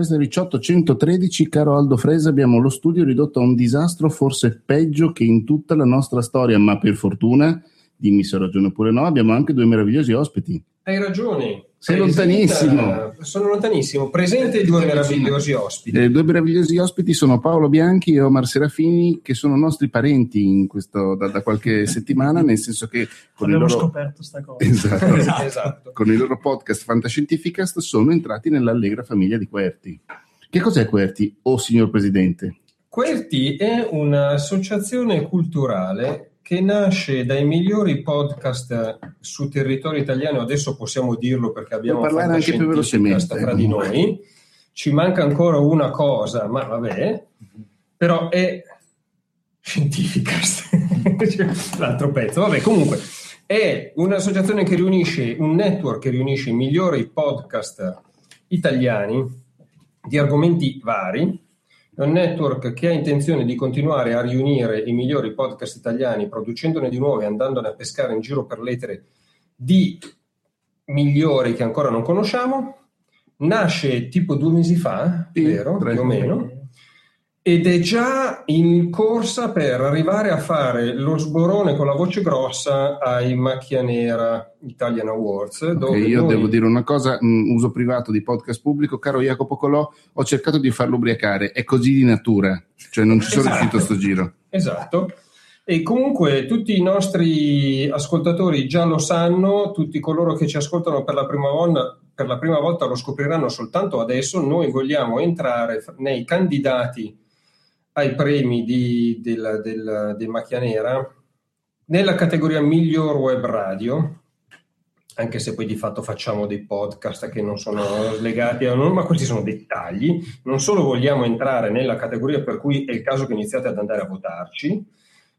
Questo è il 1813, caro Aldo Fresa, abbiamo lo studio ridotto a un disastro forse peggio che in tutta la nostra storia, ma per fortuna, dimmi se ho ragione oppure no, abbiamo anche due meravigliosi ospiti. Hai ragione. Sei Presenta- lontanissimo. Sono lontanissimo. Presente i due meravigliosi ospiti. I due meravigliosi ospiti sono Paolo Bianchi e Omar Serafini, che sono nostri parenti in questo, da, da qualche settimana, nel senso che con il Abbiamo loro... scoperto sta cosa. Esatto. esatto. con il loro podcast Fantascientificast sono entrati nell'allegra famiglia di Querti. Che cos'è Querti, o signor Presidente? Querti è un'associazione culturale che nasce dai migliori podcast su territorio italiano. Adesso possiamo dirlo perché abbiamo parlare anche più velocemente, fra di comunque. noi. Ci manca ancora una cosa, ma vabbè, però è scientificast. L'altro pezzo, vabbè, comunque è un'associazione che riunisce un network che riunisce i migliori podcast italiani di argomenti vari. È un network che ha intenzione di continuare a riunire i migliori podcast italiani, producendone di nuovi, andandone a pescare in giro per l'etere di migliori che ancora non conosciamo. Nasce tipo due mesi fa, Sì, vero? Più o meno. Ed è già in corsa per arrivare a fare lo sborone con la voce grossa ai Macchia Nera Italian Awards. Ok, dove io noi- devo dire una cosa, mh, uso privato di podcast pubblico, caro Jacopo Colò, ho cercato di farlo ubriacare, è così di natura, cioè non ci sono Esatto. riuscito a sto giro. Esatto. E comunque tutti i nostri ascoltatori già lo sanno, tutti coloro che ci ascoltano per la prima volta, per la prima volta lo scopriranno soltanto adesso. Noi vogliamo entrare nei candidati ai premi di, del, del, del Macchia Nera nella categoria miglior web radio, anche se poi di fatto facciamo dei podcast che non sono legati a noi, ma questi sono dettagli. Non solo vogliamo entrare nella categoria per cui è il caso che iniziate ad andare a votarci,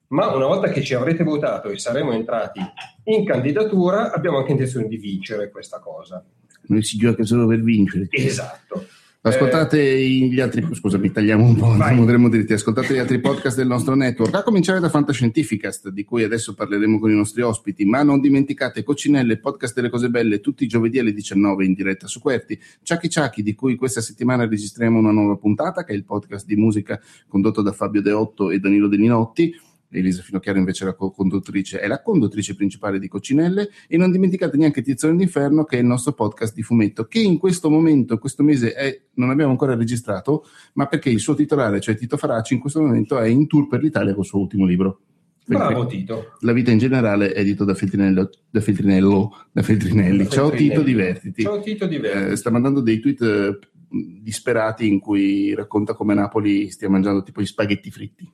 ma una volta che ci avrete votato e saremo entrati in candidatura, abbiamo anche intenzione di vincere questa cosa. Noi si gioca solo per vincere. Esatto. Ascoltate gli altri, scusami, tagliamo un po', moderemo dritti. Ascoltate gli altri podcast del nostro network, a cominciare da Fantascientificast, di cui adesso parleremo con i nostri ospiti. Ma non dimenticate Coccinelle, podcast delle cose belle, tutti i giovedì alle 19 in diretta su Querti. Ciachi Ciachi, di cui questa settimana registriamo una nuova puntata, che è il podcast di musica condotto da Fabio Deotto e Danilo De Ninotti. Elisa Finocchiaro invece è la co-conduttrice, è la conduttrice principale di Coccinelle e non dimenticate neanche Tizione d'Inferno che è il nostro podcast di fumetto che in questo momento, questo mese è, non abbiamo ancora registrato ma perché il suo titolare, cioè Tito Faracci, in questo momento è in tour per l'Italia col suo ultimo libro. Bravo Tito. La vita in generale è edito da Feltrinello, da Feltrinello, da Feltrinelli. Ciao Feltrinelli. Tito, divertiti. Ciao Tito di Eh, sta mandando dei tweet eh, disperati in cui racconta come Napoli stia mangiando tipo gli spaghetti fritti.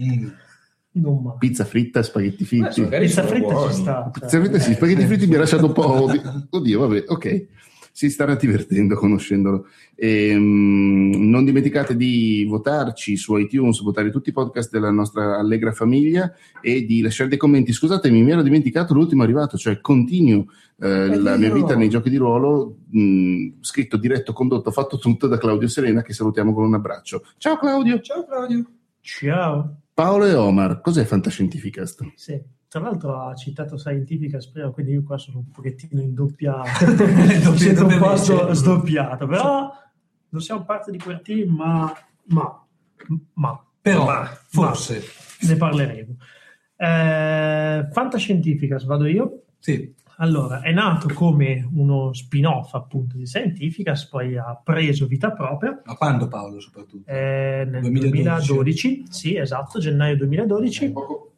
Mm. Non male. Pizza fritta, spaghetti fritti. magari Pizza fritta buoni. ci sta. Pizza cioè. fritta, sì, spaghetti fritti mi ha lasciato un po'. oddio, Oddio, vabbè, ok. Si starà divertendo conoscendolo. Ehm, non dimenticate di votarci su iTunes, votare tutti i podcast della nostra allegra famiglia e di lasciare dei commenti. Scusatemi, mi ero dimenticato l'ultimo arrivato, cioè continuo eh, la mia vita nei giochi di ruolo, mh, scritto, diretto, condotto, fatto tutto da Claudio Serena, che salutiamo con un abbraccio. Ciao Claudio! Ciao Claudio. Ciao. Paolo e Omar, cos'è Fantascientificast? Sì. Tra l'altro ha citato Scientific prima, quindi io qua sono un pochettino in doppia... Siete un po' sdoppiato, però non siamo parte di quel team, ma... ma, ma Però, ma- forse, ma ne parleremo. Eh, Fantascientificas, vado io. sì. Allora, è nato come uno spin-off appunto di Scientificas, poi ha preso vita propria Ma quando Paolo soprattutto? eh, nel 2012. 2012, sì, esatto, gennaio 2012. Poco,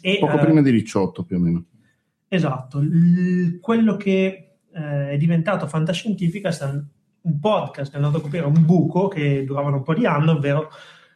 E, poco eh, prima di Ricciotto più o meno. Esatto, il- quello che eh, è diventato Fantascientifica è un, un podcast che è andato a coprire un buco che duravano un po' di anni, ovvero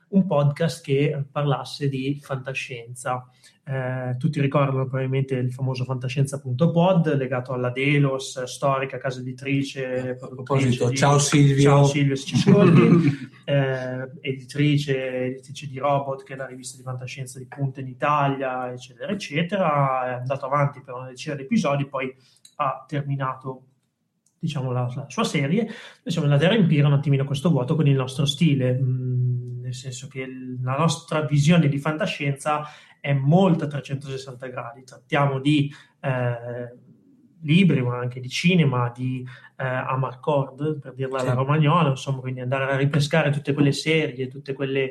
un podcast che parlasse di fantascienza. Eh, tutti ricordano probabilmente il famoso fantascienza.pod legato alla Delos, storica casa editrice, A produttrice proposito, di- ciao Silvio. Ciao Silvio, se ci ascolti. eh, editrice, editrice di Robot, che è la rivista di fantascienza di punta in Italia, eccetera, eccetera. È andato avanti per una decina di episodi, poi ha terminato diciamo, la, la sua serie. Noi siamo andati a riempire un attimino questo vuoto con il nostro stile, mh, nel senso che la nostra visione di fantascienza è molto a 360 gradi. Trattiamo di, eh, libri, ma anche di cinema, di eh, Amarcord, per dirla alla Sì. romagnola, insomma, quindi andare a ripescare tutte quelle serie, tutti quegli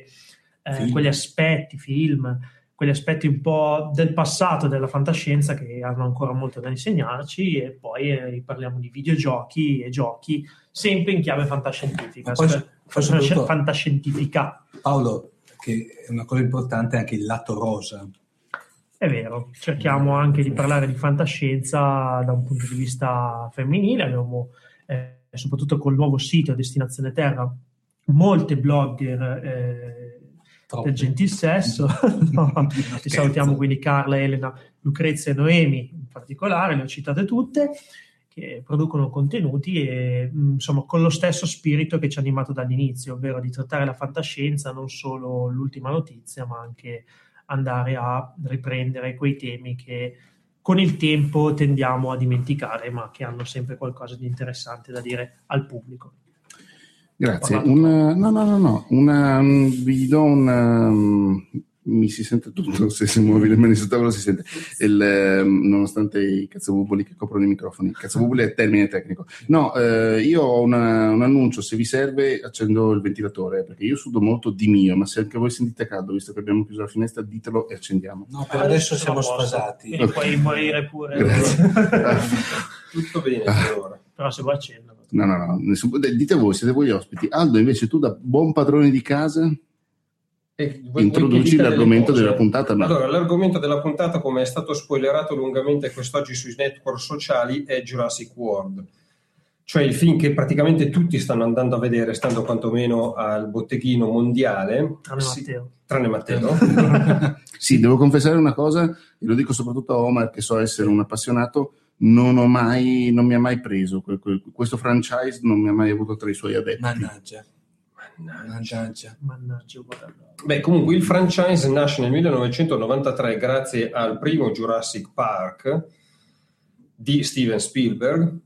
Film. aspetti, film, quegli aspetti un po' del passato della fantascienza che hanno ancora molto da insegnarci e poi eh, parliamo di videogiochi e giochi sempre in chiave fantascientifica, poi- spe- poi fantascientifica. Paolo, che è una cosa importante è anche il lato rosa. È vero, cerchiamo anche di parlare di fantascienza da un punto di vista femminile, abbiamo eh, soprattutto col nuovo sito Destinazione Terra molte blogger eh, del gentil sesso, No, salutiamo quindi Carla, Elena, Lucrezia e Noemi in particolare, le ho citate tutte, che producono contenuti e mh, insomma con lo stesso spirito che ci ha animato dall'inizio, ovvero di trattare la fantascienza, non solo l'ultima notizia, ma anche andare a riprendere quei temi che con il tempo tendiamo a dimenticare, ma che hanno sempre qualcosa di interessante da dire al pubblico. Grazie. Una, no, no, no, no. Una, mm, vi do una. Mi si sente tutto, se si muovi le mani sul tavolo si sente, Il, ehm, nonostante i cazzabuboli che coprono i microfoni. Cazzabuboli è termine tecnico. No, eh, io ho una- un annuncio, se vi serve accendo il ventilatore, perché io sudo molto di mio, ma se anche voi sentite caldo, visto che abbiamo chiuso la finestra, ditelo e accendiamo. No, per adesso siamo Sono a posto, sfasati. Quindi puoi morire pure, Grazie. Tutto bene Ah. per ora. però se vuoi accendono. No, no, no, nessun- dite voi, siete voi gli ospiti. Aldo, invece tu da buon padrone di casa E introduci l'argomento della puntata. ma- Allora, l'argomento della puntata, come è stato spoilerato lungamente quest'oggi sui network sociali, è Jurassic World. Cioè il film che praticamente tutti stanno andando a vedere, stando quantomeno al botteghino mondiale. Tranne Sì, Matteo. tranne Matteo. Sì, devo confessare una cosa, e lo dico soprattutto a Omar, che so essere un appassionato, non, ho mai, non mi ha mai preso. que- que- Questo franchise non mi ha mai avuto tra i suoi adepti. Mannaggia. Mannaggia. Mannaggia. Beh, comunque il franchise nasce nel 1993 grazie al primo Jurassic Park di Steven Spielberg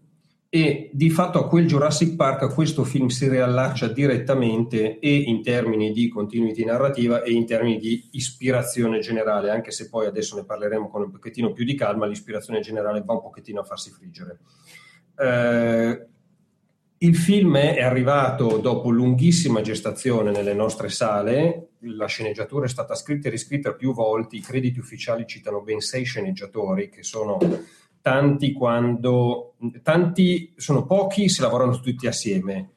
e di fatto a quel Jurassic Park questo film si riallaccia direttamente e in termini di continuity narrativa e in termini di ispirazione generale, anche se poi adesso ne parleremo con un pochettino più di calma, l'ispirazione generale va un pochettino a farsi friggere. Eh, il film è arrivato dopo lunghissima gestazione nelle nostre sale, la sceneggiatura è stata scritta e riscritta più volte, i crediti ufficiali citano ben sei sceneggiatori che sono tanti quando tanti sono pochi se lavorano tutti assieme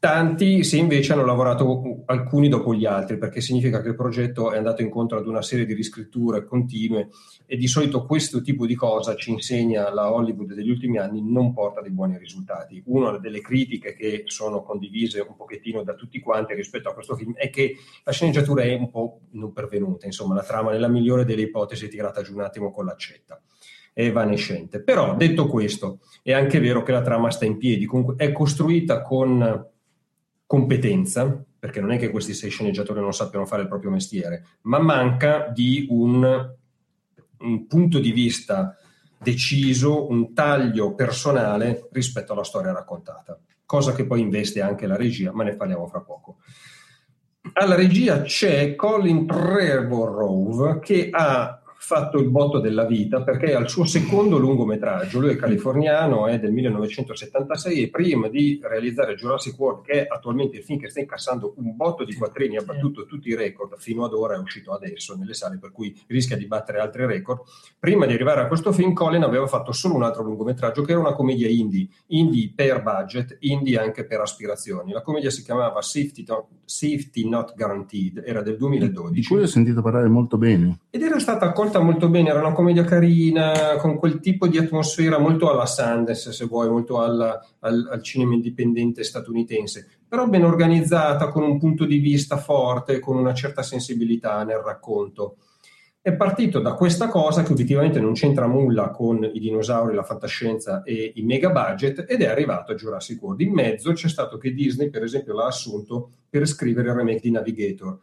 tanti se invece hanno lavorato alcuni dopo gli altri perché significa che il progetto è andato incontro ad una serie di riscritture continue e di solito questo tipo di cosa ci insegna la Hollywood degli ultimi anni non porta dei buoni risultati. Una delle critiche che sono condivise un pochettino da tutti quanti rispetto a questo film è che la sceneggiatura è un po' non pervenuta insomma la trama nella migliore delle ipotesi è tirata giù un attimo con l'accetta. È evanescente. Però detto questo, è anche vero che la trama sta in piedi, è costruita con competenza, perché non è che questi sei sceneggiatori non sappiano fare il proprio mestiere, ma manca di un, un punto di vista deciso, un taglio personale rispetto alla storia raccontata, cosa che poi investe anche la regia, ma ne parliamo fra poco. Alla regia c'è Colin Trevorrow che ha fatto il botto della vita perché al suo secondo lungometraggio, lui è californiano, è del 1976 e prima di realizzare Jurassic World, che è attualmente il film che sta incassando un botto di quattrini, ha battuto tutti i record, fino ad ora è uscito adesso nelle sale, per cui rischia di battere altri record. Prima di arrivare a questo film, Colin aveva fatto solo un altro lungometraggio che era una commedia indie, indie per budget, indie anche per aspirazioni. La commedia si chiamava Safety Not, Safety Not Guaranteed, era del Di 2012 cui ho sentito parlare molto bene. ed era stata accolta molto bene, era una commedia carina, con quel tipo di atmosfera molto alla Sundance, se vuoi, molto alla- al, al cinema indipendente statunitense, però ben organizzata, con un punto di vista forte, con una certa sensibilità nel racconto. È partito da questa cosa che obiettivamente non c'entra nulla con i dinosauri, la fantascienza e i mega budget ed è arrivato a Jurassic World. In mezzo c'è stato che Disney, per esempio, l'ha assunto per scrivere il remake di Navigator.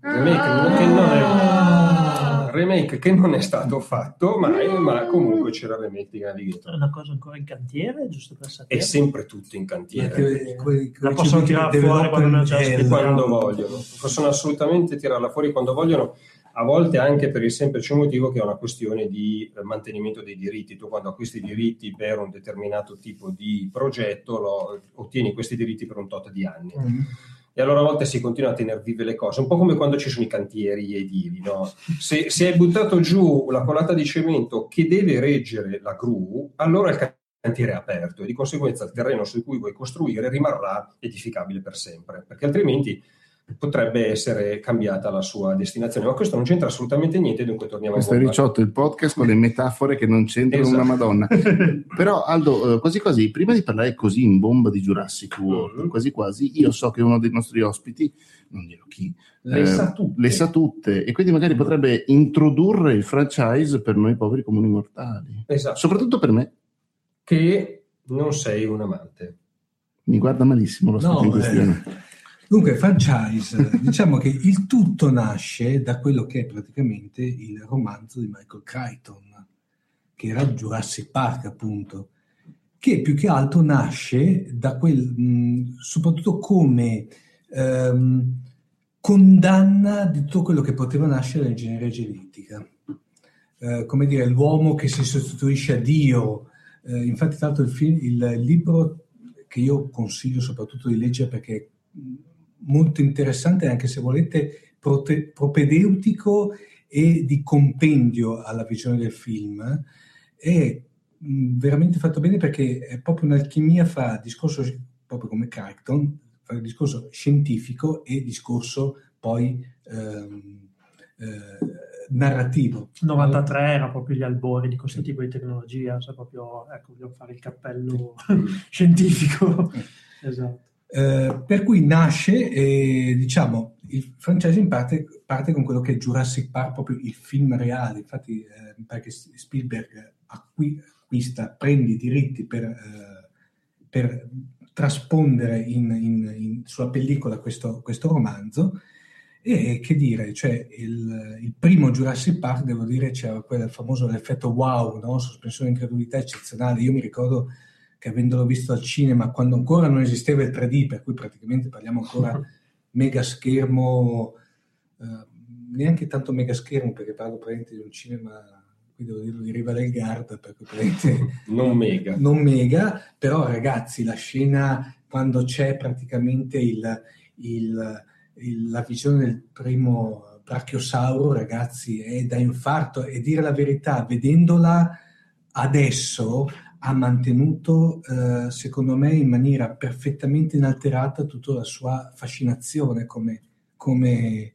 Remake che non è, remake che non è stato fatto mai, ma comunque c'era il remake di È Navigator. una cosa ancora in cantiere, giusto per È sapere. sempre tutto in cantiere. Che- quei- La quei possono tirare fuori quando aspetta- quando vogliono, possono assolutamente tirarla fuori quando vogliono. a volte anche per il semplice motivo che è una questione di eh, mantenimento dei diritti. Tu quando acquisti diritti per un determinato tipo di progetto lo, ottieni questi diritti per un tot di anni. Mm. E allora a volte si continua a tenere vive le cose, un po' come quando ci sono i cantieri edili. No? Se, se hai buttato giù la colata di cemento che deve reggere la gru, allora il cantiere è aperto e di conseguenza il terreno su cui vuoi costruire rimarrà edificabile per sempre, perché altrimenti potrebbe essere cambiata la sua destinazione. Ma questo non c'entra assolutamente niente, dunque torniamo questo a Questo è Ricciotto, il podcast con le metafore che non c'entrano esatto. una madonna. Però Aldo, eh, quasi quasi, prima di parlare così in bomba di Jurassic World, mm-hmm. quasi quasi, io so che uno dei nostri ospiti, non dirò chi, le, eh, sa tutte. le sa tutte e quindi magari potrebbe introdurre il franchise per noi poveri comuni mortali. Esatto. Soprattutto per me. Che non sei un amante. Mi guarda malissimo lo stato no, in questione. Eh. Dunque, franchise, diciamo che il tutto nasce da quello che è praticamente il romanzo di Michael Crichton, che era Jurassic Park, appunto, che più che altro nasce da quel, mh, soprattutto come ehm, condanna di tutto quello che poteva nascere nell'ingegneria genetica. Eh, come dire, l'uomo che si sostituisce a Dio. Eh, infatti, tra l'altro, il, film, il libro che io consiglio soprattutto di leggere perché molto interessante, anche se volete, prote- propedeutico e di compendio alla visione del film. È mh, veramente fatto bene perché è proprio un'alchimia fra discorso, proprio come Crichton, fra discorso scientifico e discorso poi ehm, eh, narrativo. 93 era proprio gli albori di questo tipo di tecnologia, cioè proprio, ecco, voglio fare il cappello scientifico. esatto. Eh, per cui nasce, eh, diciamo, il franchise in parte parte con quello che è Jurassic Park, proprio il film reale. Infatti, eh, mi pare che Spielberg acqui- acquista, prende i diritti per, eh, per traspondere in, in, in, sulla pellicola questo, questo, romanzo. E che dire, cioè il, il, primo Jurassic Park, devo dire, c'era quel famoso effetto wow, no? sospensione di incredulità eccezionale. Io mi ricordo che avendolo visto al cinema quando ancora non esisteva il 3D, per cui praticamente parliamo ancora mega schermo, eh, neanche tanto mega schermo perché parlo praticamente di un cinema, qui devo dirlo di Riva del Garda, non mega. Non mega, però ragazzi la scena quando c'è praticamente il, il, il, la visione del primo brachiosauro, ragazzi, è da infarto e dire la verità, vedendola adesso ha mantenuto, eh, secondo me, in maniera perfettamente inalterata tutta la sua fascinazione come, come,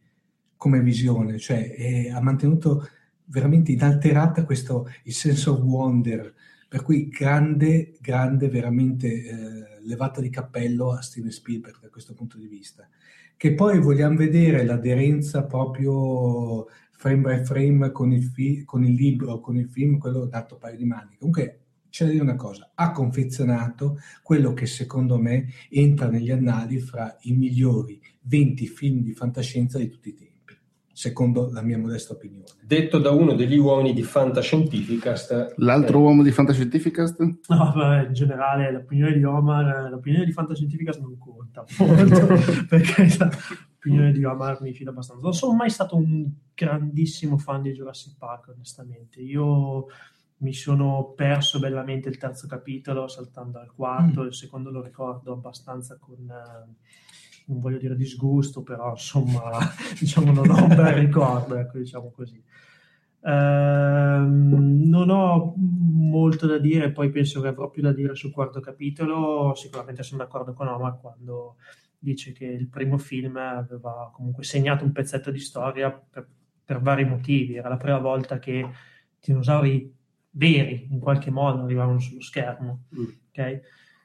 come visione, cioè eh, ha mantenuto veramente inalterata questo, il senso wonder, per cui grande, grande, veramente eh, levata di cappello a Steven Spielberg da questo punto di vista. Che poi vogliamo vedere l'aderenza proprio frame by frame con il, fi- con il libro, con il film, quello dato paio di mani. Comunque c'è da dire una cosa, ha confezionato quello che secondo me entra negli annali fra i migliori 20 film di fantascienza di tutti i tempi, secondo la mia modesta opinione. Detto da uno degli uomini di Fantascientificast. L'altro eh, uomo di Fantascientificast? No, beh, in generale l'opinione di Omar, l'opinione di Fantascientificast non conta molto, perché l'opinione di Omar mi fida abbastanza. Non sono mai stato un grandissimo fan di Jurassic Park, onestamente. Io mi sono perso bellamente il terzo capitolo saltando al quarto, mm. il secondo lo ricordo abbastanza con, eh, non voglio dire disgusto, però insomma diciamo non ho un bel ricordo, ecco diciamo così. Uh, non ho molto da dire, poi penso che avrò più da dire sul quarto capitolo, sicuramente sono d'accordo con Omar quando dice che il primo film aveva comunque segnato un pezzetto di storia per, per vari motivi, era la prima volta che dinosauri veri in qualche modo arrivavano sullo schermo. Mm. Okay?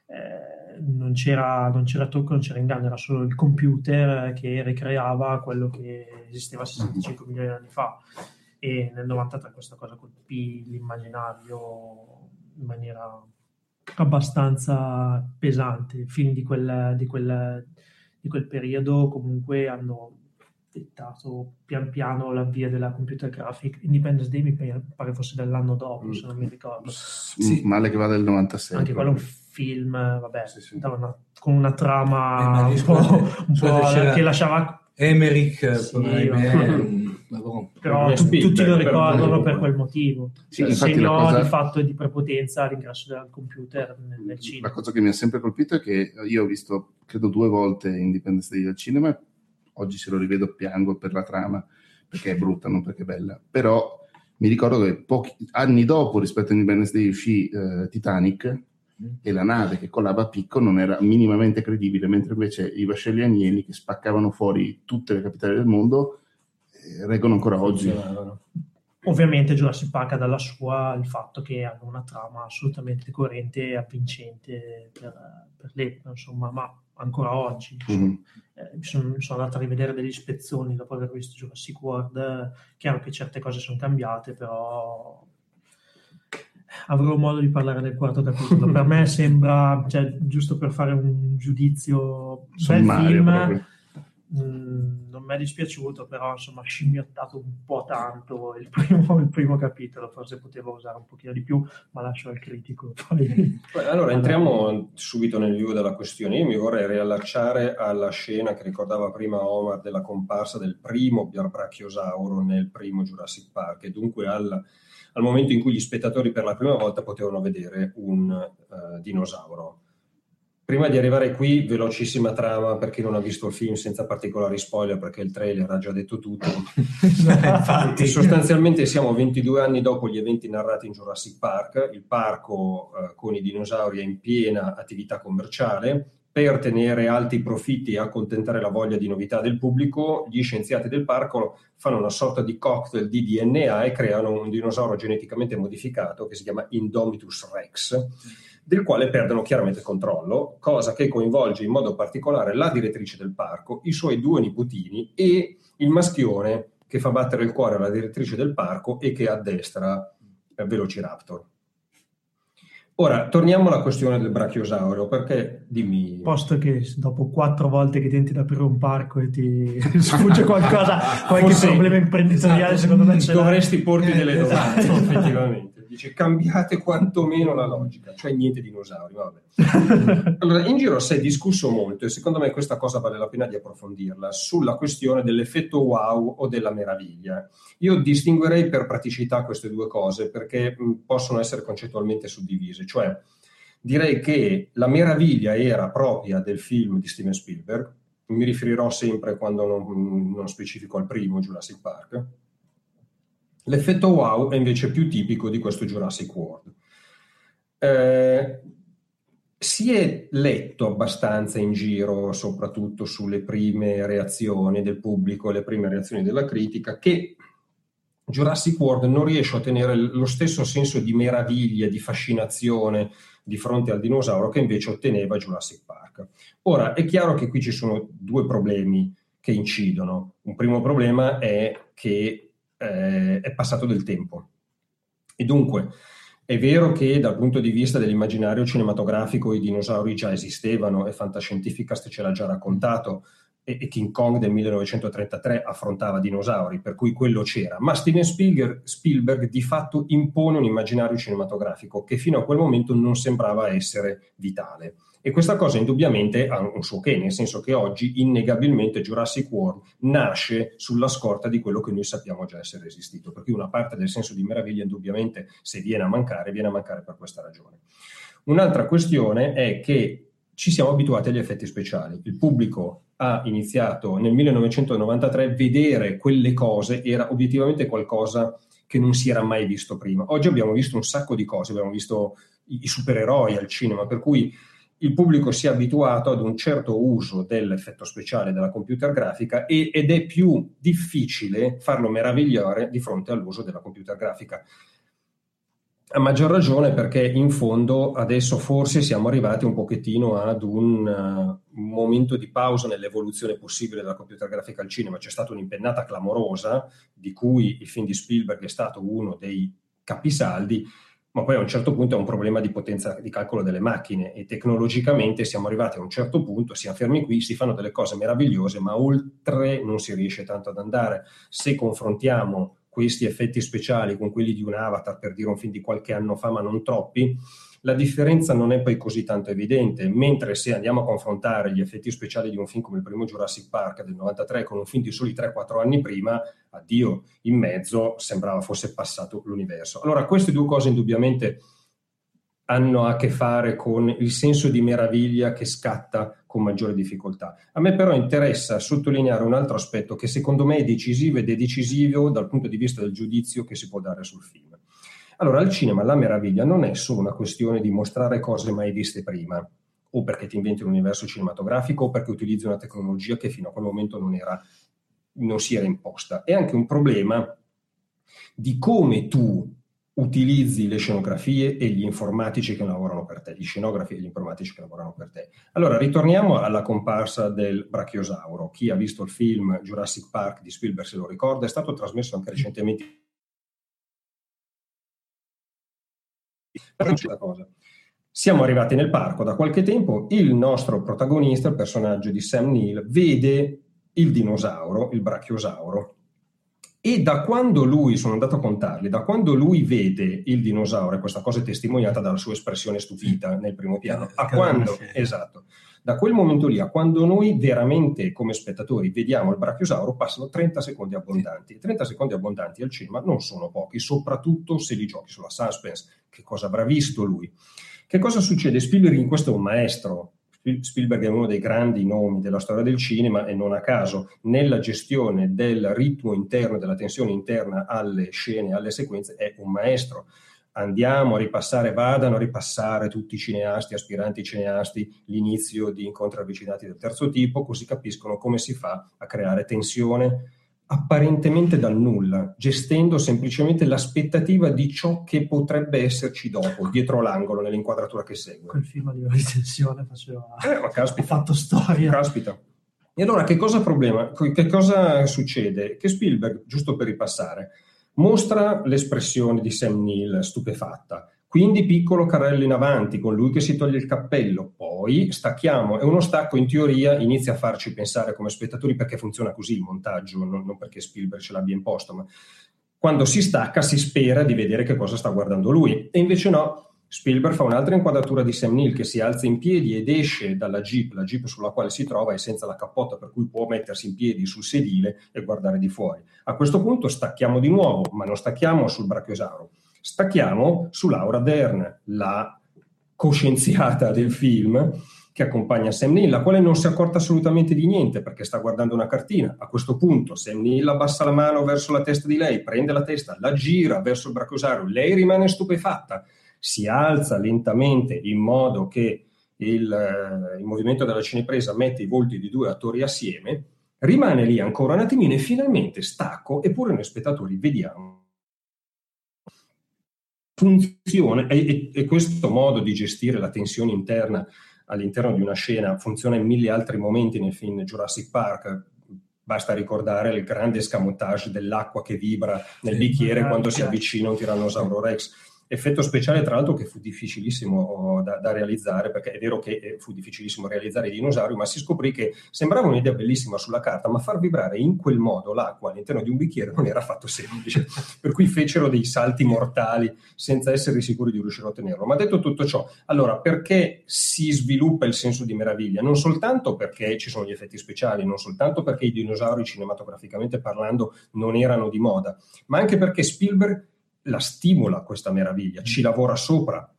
Eh, non, c'era, non, c'era, tocco, non c'era inganno, era solo il computer che ricreava quello che esisteva 65 milioni di anni fa. E nel 93 questa cosa colpì l'immaginario in maniera abbastanza pesante. I film di quel, di quel, di quel periodo comunque hanno dettato pian piano l'avvio della computer graphic. Independence Day mi pare fosse dell'anno dopo, mm. se non mi ricordo. Sì. Male che va del 96. Anche quello è un film, vabbè, sì, sì. Una, con una trama eh, un po', un po che lasciava... Emmerich, sì, però tu, tutti lo ricordano per, quel motivo. Sì, cioè, segno cosa... di fatto di prepotenza all'ingresso del computer nel, nel, cinema. La cosa che mi ha sempre colpito è che io ho visto, credo due volte Independence Day al cinema, oggi se lo rivedo piango per la trama, perché è brutta, non perché è bella, però mi ricordo che pochi anni dopo rispetto a Independence Day uscì eh, Titanic e la nave che collava a picco non era minimamente credibile, mentre invece i vascelli anieni che spaccavano fuori tutte le capitali del mondo eh, reggono ancora oggi. Ovviamente Jurassic Park ha dalla sua il fatto che hanno una trama assolutamente coerente e avvincente per, per l'epoca, insomma, ma ancora oggi. Mm-hmm. Eh, mi, sono, sono, andato a rivedere delle ispezioni dopo aver visto Jurassic World. Chiaro che certe cose sono cambiate, però avrò modo di parlare del quarto capitolo. per me sembra, cioè, giusto per fare un giudizio, Sommario, film, mm, non mi è dispiaciuto, però insomma scimmiottato un po' tanto il primo, il primo, capitolo, forse potevo usare un pochino di più, ma lascio al critico. Poi... Allora entriamo subito nel vivo della questione. Io mi vorrei riallacciare alla scena che ricordava prima Omar della comparsa del primo Brachiosauro nel primo Jurassic Park e dunque al al momento in cui gli spettatori per la prima volta potevano vedere un uh, dinosauro. Prima di arrivare qui, velocissima trama per chi non ha visto il film senza particolari spoiler perché il trailer ha già detto tutto. Infatti, sostanzialmente siamo 22 anni dopo gli eventi narrati in Jurassic Park, il parco uh, con i dinosauri è in piena attività commerciale, per tenere alti i profitti e accontentare la voglia di novità del pubblico, gli scienziati del parco fanno una sorta di cocktail di DNA e creano un dinosauro geneticamente modificato che si chiama Indomitus Rex, del quale perdono chiaramente controllo, cosa che coinvolge in modo particolare la direttrice del parco, i suoi due nipotini e il maschione che fa battere il cuore alla direttrice del parco e che addestra Velociraptor. Ora, torniamo alla questione del brachiosaurio, perché dimmi... Posto che dopo quattro volte che tenti di aprire un parco e ti sfugge qualcosa, qualche Forse, problema imprenditoriale, esatto, secondo me ce Dovresti porti delle domande, esatto. effettivamente dice cambiate quantomeno la logica, cioè niente dinosauri. Vabbè. allora, in giro si è discusso molto e secondo me questa cosa vale la pena di approfondirla sulla questione dell'effetto wow o della meraviglia. Io distinguerei per praticità queste due cose perché possono essere concettualmente suddivise, cioè direi che la meraviglia era propria del film di Steven Spielberg, mi riferirò sempre quando non, non specifico al primo, Jurassic Park, L'effetto wow è invece più tipico di questo Jurassic World. Eh, si è letto abbastanza in giro, soprattutto sulle prime reazioni del pubblico, le prime reazioni della critica, che Jurassic World non riesce a ottenere lo stesso senso di meraviglia, di fascinazione di fronte al dinosauro che invece otteneva Jurassic Park. Ora, è chiaro che qui ci sono due problemi che incidono. Un primo problema è che eh, è passato del tempo. E dunque è vero che dal punto di vista dell'immaginario cinematografico i dinosauri già esistevano e Fantascientificast ce l'ha già raccontato e, e King Kong del 1933 affrontava dinosauri, per cui quello c'era. Ma Steven Spielberg, Spielberg di fatto impone un immaginario cinematografico che fino a quel momento non sembrava essere vitale. E questa cosa indubbiamente ha un suo che, nel senso che oggi innegabilmente Jurassic World nasce sulla scorta di quello che noi sappiamo già essere esistito, per cui una parte del senso di meraviglia indubbiamente se viene a mancare, viene a mancare per questa ragione. Un'altra questione è che ci siamo abituati agli effetti speciali. Il pubblico ha iniziato nel 1993 a vedere quelle cose, era obiettivamente qualcosa che non si era mai visto prima. Oggi abbiamo visto un sacco di cose, abbiamo visto i, i supereroi al cinema, per cui il pubblico si è abituato ad un certo uso dell'effetto speciale della computer grafica e, ed è più difficile farlo meravigliare di fronte all'uso della computer grafica. A maggior ragione perché in fondo adesso forse siamo arrivati un pochettino ad un uh, momento di pausa nell'evoluzione possibile della computer grafica al cinema. C'è stata un'impennata clamorosa di cui il film di Spielberg è stato uno dei capisaldi ma poi a un certo punto è un problema di potenza di calcolo delle macchine e tecnologicamente siamo arrivati a un certo punto, siamo fermi qui, si fanno delle cose meravigliose, ma oltre non si riesce tanto ad andare. Se confrontiamo questi effetti speciali con quelli di un avatar, per dire un film di qualche anno fa, ma non troppi, la differenza non è poi così tanto evidente, mentre se andiamo a confrontare gli effetti speciali di un film come il primo Jurassic Park del 93 con un film di soli 3-4 anni prima, addio, in mezzo sembrava fosse passato l'universo. Allora, queste due cose indubbiamente hanno a che fare con il senso di meraviglia che scatta con maggiore difficoltà. A me però interessa sottolineare un altro aspetto che secondo me è decisivo ed è decisivo dal punto di vista del giudizio che si può dare sul film. Allora, al cinema la meraviglia non è solo una questione di mostrare cose mai viste prima, o perché ti inventi un universo cinematografico, o perché utilizzi una tecnologia che fino a quel momento non, era, non si era imposta. È anche un problema di come tu utilizzi le scenografie e gli informatici che lavorano per te, gli scenografi e gli informatici che lavorano per te. Allora, ritorniamo alla comparsa del brachiosauro. Chi ha visto il film Jurassic Park di Spielberg se lo ricorda, è stato trasmesso anche recentemente cosa. Siamo arrivati nel parco da qualche tempo, il nostro protagonista, il personaggio di Sam Neill, vede il dinosauro, il brachiosauro, e da quando lui, sono andato a contarli, da quando lui vede il dinosauro, e questa cosa è testimoniata dalla sua espressione stupita nel primo piano, a quando, esatto, da quel momento lì a quando noi veramente come spettatori vediamo il brachiosauro passano 30 secondi abbondanti. 30 secondi abbondanti al cinema non sono pochi, soprattutto se li giochi sulla suspense. Che cosa avrà visto lui? Che cosa succede? Spielberg in questo è un maestro. Spielberg è uno dei grandi nomi della storia del cinema e non a caso nella gestione del ritmo interno, della tensione interna alle scene, alle sequenze, è un maestro andiamo a ripassare, vadano a ripassare tutti i cineasti, aspiranti cineasti, l'inizio di incontri avvicinati del terzo tipo, così capiscono come si fa a creare tensione apparentemente dal nulla, gestendo semplicemente l'aspettativa di ciò che potrebbe esserci dopo, dietro l'angolo, nell'inquadratura che segue. Quel film a livello di tensione faceva... Eh, ma caspita. ha fatto storia. Caspita. E allora che cosa, problema, che cosa succede? Che Spielberg, giusto per ripassare, Mostra l'espressione di Sam Neill stupefatta. Quindi piccolo carrello in avanti, con lui che si toglie il cappello, poi stacchiamo e uno stacco in teoria inizia a farci pensare come spettatori perché funziona così il montaggio, non, non perché Spielberg ce l'abbia imposto, ma quando si stacca si spera di vedere che cosa sta guardando lui e invece no, Spielberg fa un'altra inquadratura di Sam Neill che si alza in piedi ed esce dalla jeep, la jeep sulla quale si trova è senza la cappotta per cui può mettersi in piedi sul sedile e guardare di fuori. A questo punto stacchiamo di nuovo, ma non stacchiamo sul brachiosauro, stacchiamo su Laura Dern, la coscienziata del film che accompagna Sam Neill, la quale non si è accorta assolutamente di niente perché sta guardando una cartina. A questo punto Sam Neill abbassa la mano verso la testa di lei, prende la testa, la gira verso il brachiosauro, lei rimane stupefatta si alza lentamente in modo che il, eh, il movimento della cinepresa mette i volti di due attori assieme, rimane lì ancora un attimino e finalmente stacco, eppure noi spettatori vediamo funziona e, e, questo modo di gestire la tensione interna all'interno di una scena funziona in mille altri momenti nel film Jurassic Park. Basta ricordare il grande scamotage dell'acqua che vibra nel bicchiere quando si avvicina un tirannosauro rex effetto speciale tra l'altro che fu difficilissimo oh, da, da, realizzare perché è vero che eh, fu difficilissimo realizzare i dinosauri ma si scoprì che sembrava un'idea bellissima sulla carta ma far vibrare in quel modo l'acqua all'interno di un bicchiere non era affatto semplice. Per cui fecero dei salti mortali senza essere sicuri di riuscire a ottenerlo. Ma detto tutto ciò allora perché si sviluppa il senso di meraviglia? Non soltanto perché ci sono gli effetti speciali non soltanto perché i dinosauri cinematograficamente parlando non erano di moda ma anche perché Spielberg la stimola questa meraviglia, ci lavora sopra,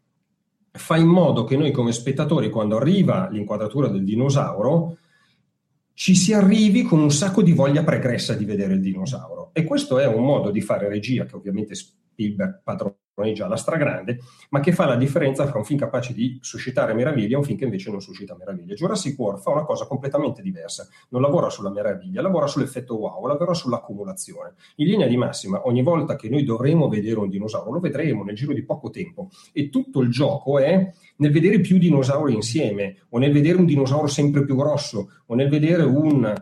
fa in modo che noi come spettatori, quando arriva l'inquadratura del dinosauro, ci si arrivi con un sacco di voglia pregressa di vedere il dinosauro. E questo è un modo di fare regia che ovviamente Spielberg padrona già la stragrande, ma che fa la differenza fra un film capace di suscitare meraviglia e un film che invece non suscita meraviglia. Jurassic World fa una cosa completamente diversa, non lavora sulla meraviglia, lavora sull'effetto wow, lavora sull'accumulazione. In linea di massima, ogni volta che noi dovremo vedere un dinosauro, lo vedremo nel giro di poco tempo e tutto il gioco è nel vedere più dinosauri insieme, o nel vedere un dinosauro sempre più grosso, o nel vedere un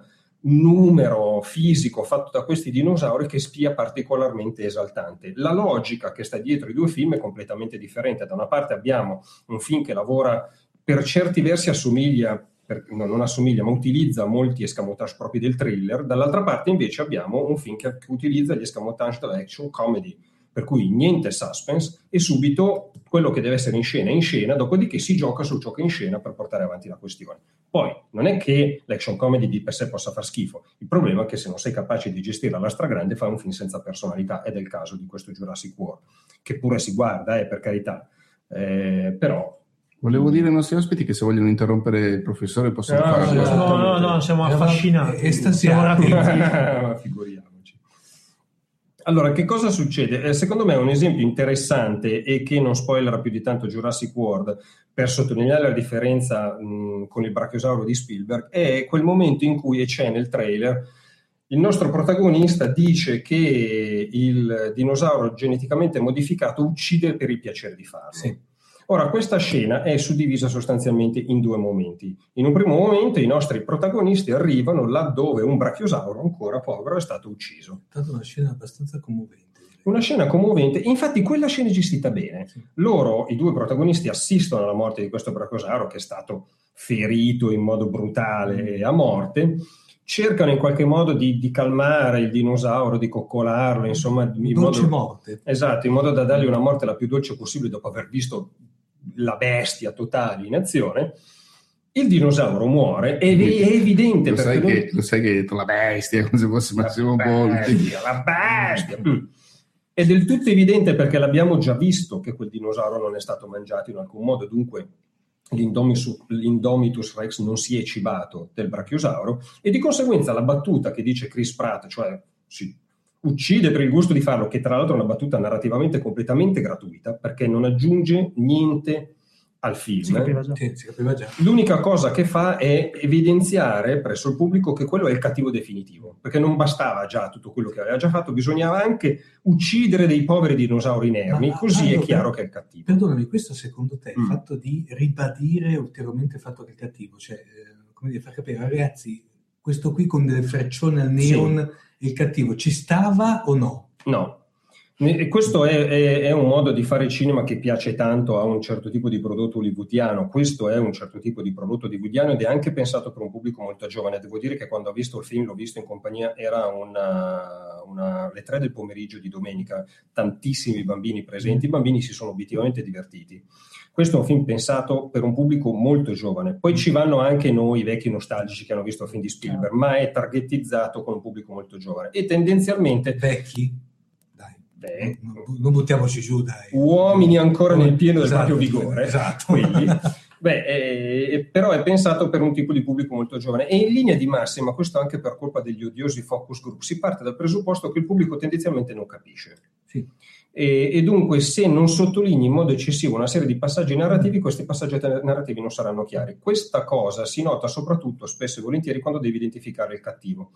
numero fisico fatto da questi dinosauri che spia particolarmente esaltante. La logica che sta dietro i due film è completamente differente. Da una parte abbiamo un film che lavora per certi versi assomiglia per, no, non assomiglia, ma utilizza molti escamotage propri del thriller, dall'altra parte invece abbiamo un film che, utilizza gli escamotage dell'action comedy, per cui niente suspense e subito quello che deve essere in scena è in scena, dopodiché si gioca su ciò che è in scena per portare avanti la questione. Poi non è che l'action comedy di per sé possa far schifo, il problema è che se non sei capace di gestirla alla stragrande fai un film senza personalità, ed è il caso di questo Jurassic World, che pure si guarda, eh, per carità, eh, però Volevo dire ai nostri ospiti che se vogliono interrompere il professore possono No, farlo. No, no, no, siamo affascinati. estasiati. Siamo. Allora, che cosa succede? Eh, secondo me un esempio interessante e che non spoilerà più di tanto Jurassic World per sottolineare la differenza mh, con il brachiosauro di Spielberg è quel momento in cui e c'è nel trailer il nostro protagonista dice che il dinosauro geneticamente modificato uccide per il piacere di farlo. Sì. Ora, questa scena è suddivisa sostanzialmente in due momenti. In un primo momento i nostri protagonisti arrivano laddove un brachiosauro ancora povero è stato ucciso. È stata una scena abbastanza commovente. Una scena commovente, infatti quella scena è gestita bene. Sì. Loro, i due protagonisti, assistono alla morte di questo brachiosauro che è stato ferito in modo brutale a morte, cercano in qualche modo di, di calmare il dinosauro, di coccolarlo, insomma, in Dolce modo, morte. esatto, in modo da dargli una morte la più dolce possibile dopo aver visto la bestia totale in azione. Il dinosauro muore ed è evidente Lo sai, perché che, lo sai che hai detto la bestia, come se fosse Massimo bestia, la bestia. Mm. È del tutto evidente perché l'abbiamo già visto che quel dinosauro non è stato mangiato in alcun modo, dunque l'Indomitus, Rex non si è cibato del brachiosauro e di conseguenza la battuta che dice Chris Pratt, cioè si uccide per il gusto di farlo, che tra l'altro è una battuta narrativamente completamente gratuita perché non aggiunge niente al film. Si capiva già. Sì, si capiva già. L'unica cosa che fa è evidenziare presso il pubblico che quello è il cattivo definitivo, perché non bastava già tutto quello che aveva già fatto, bisognava anche uccidere dei poveri dinosauri inermi, Ma- così è allora, chiaro che è il cattivo. Perdonami, questo secondo te è il Mm. fatto di ribadire ulteriormente il fatto che è cattivo, cioè, eh, come dire, far capire, ragazzi, questo qui con delle freccione al neon è il cattivo, ci stava o no? No. E questo è, è- è un modo di fare cinema che piace tanto a un certo tipo di prodotto hollywoodiano. Questo è un certo tipo di prodotto hollywoodiano ed è anche pensato per un pubblico molto giovane. Devo dire che quando ho visto il film, l'ho visto in compagnia, era una, una- le tre del pomeriggio di domenica, tantissimi bambini presenti, i bambini si sono obiettivamente divertiti. Questo è un film pensato per un pubblico molto giovane. Poi ci vanno anche noi, vecchi nostalgici che hanno visto il film di Spielberg, ma è targetizzato con un pubblico molto giovane. E tendenzialmente Vecchi? Dai, Beh, non, non buttiamoci giù, dai. uomini ancora nel pieno del Esatto, proprio vigore, Esatto. quelli. Beh, eh, però è pensato per un tipo di pubblico molto giovane e in linea di massima, questo anche per colpa degli odiosi focus group, si parte dal presupposto che il pubblico tendenzialmente non capisce. Sì. E, e dunque, se non sottolinei in modo eccessivo una serie di passaggi narrativi, questi passaggi narrativi non saranno chiari. Questa cosa si nota soprattutto spesso e volentieri quando devi identificare il cattivo,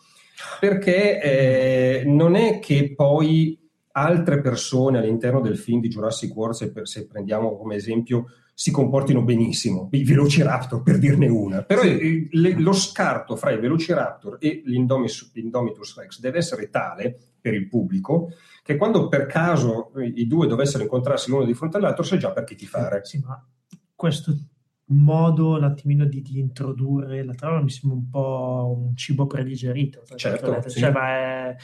perché eh, non è che poi altre persone all'interno del film di Jurassic World, se, se prendiamo come esempio, si comportino benissimo, i Velociraptor per dirne una, però Sì. le- lo scarto fra i Velociraptor e l'Indomis- l'Indomitus Rex deve essere tale per il pubblico che quando per caso i due dovessero incontrarsi l'uno di fronte all'altro sai già per chi ti fare. Sì, ma questo modo un attimino di, di introdurre la trama mi sembra un po' un cibo predigerito. Certo, sì. Cioè, ma è-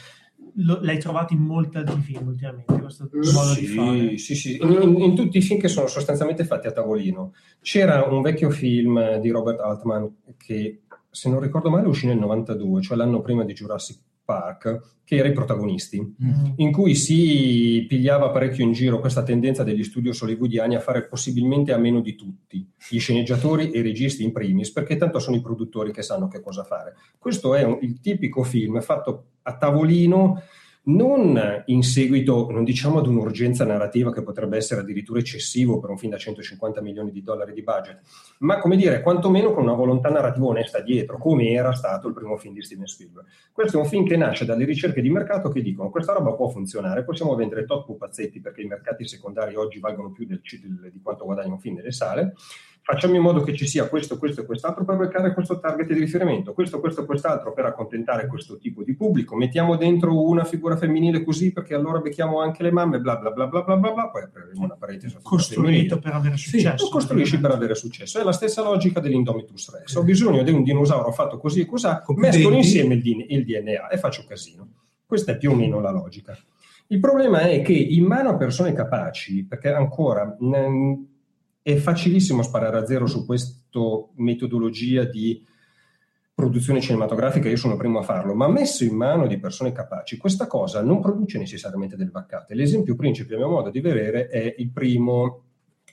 lo- l'hai trovato in molti altri film ultimamente, questo modo di fare. Sì, sì, sì. In, in- in tutti i film che sono sostanzialmente fatti a tavolino. C'era un vecchio film di Robert Altman che, se non ricordo male, uscì nel 92, cioè l'anno prima di Jurassic Park, che era i protagonisti, Mm. in cui si pigliava parecchio in giro questa tendenza degli studios hollywoodiani a fare possibilmente a meno di tutti, gli sceneggiatori e i registi in primis, perché tanto sono i produttori che sanno che cosa fare. Questo è un- il tipico film fatto a tavolino non in seguito, non diciamo ad un'urgenza narrativa che potrebbe essere addirittura eccessivo per un film da 150 milioni di dollari di budget, ma come dire, quantomeno con una volontà narrativa onesta dietro, come era stato il primo film di Steven Spielberg. Questo è un film che nasce dalle ricerche di mercato che dicono questa roba può funzionare, possiamo vendere tot pupazzetti perché i mercati secondari oggi valgono più del- del- di quanto guadagna un film nelle sale, facciamo in modo che ci sia questo, questo e quest'altro per beccare questo target di riferimento, questo, questo e quest'altro per accontentare questo tipo di pubblico, mettiamo dentro una figura femminile così perché allora becchiamo anche le mamme, bla bla bla bla bla bla, bla poi apriremo una parete su Costruito per avere Sì, successo. lo costruisci per avere successo. È la stessa logica dell'Indomitus Rex. Ho bisogno di un dinosauro fatto così e più mescolo insieme il DNA e faccio casino. Questa è più o meno la logica. Il problema è che in mano a persone capaci, perché ancora mh, è facilissimo sparare a zero su questa metodologia di produzione cinematografica, io sono primo a farlo, ma messo in mano di persone capaci, questa cosa non produce necessariamente delle vaccate. L'esempio principe, a mio modo di vedere, è il primo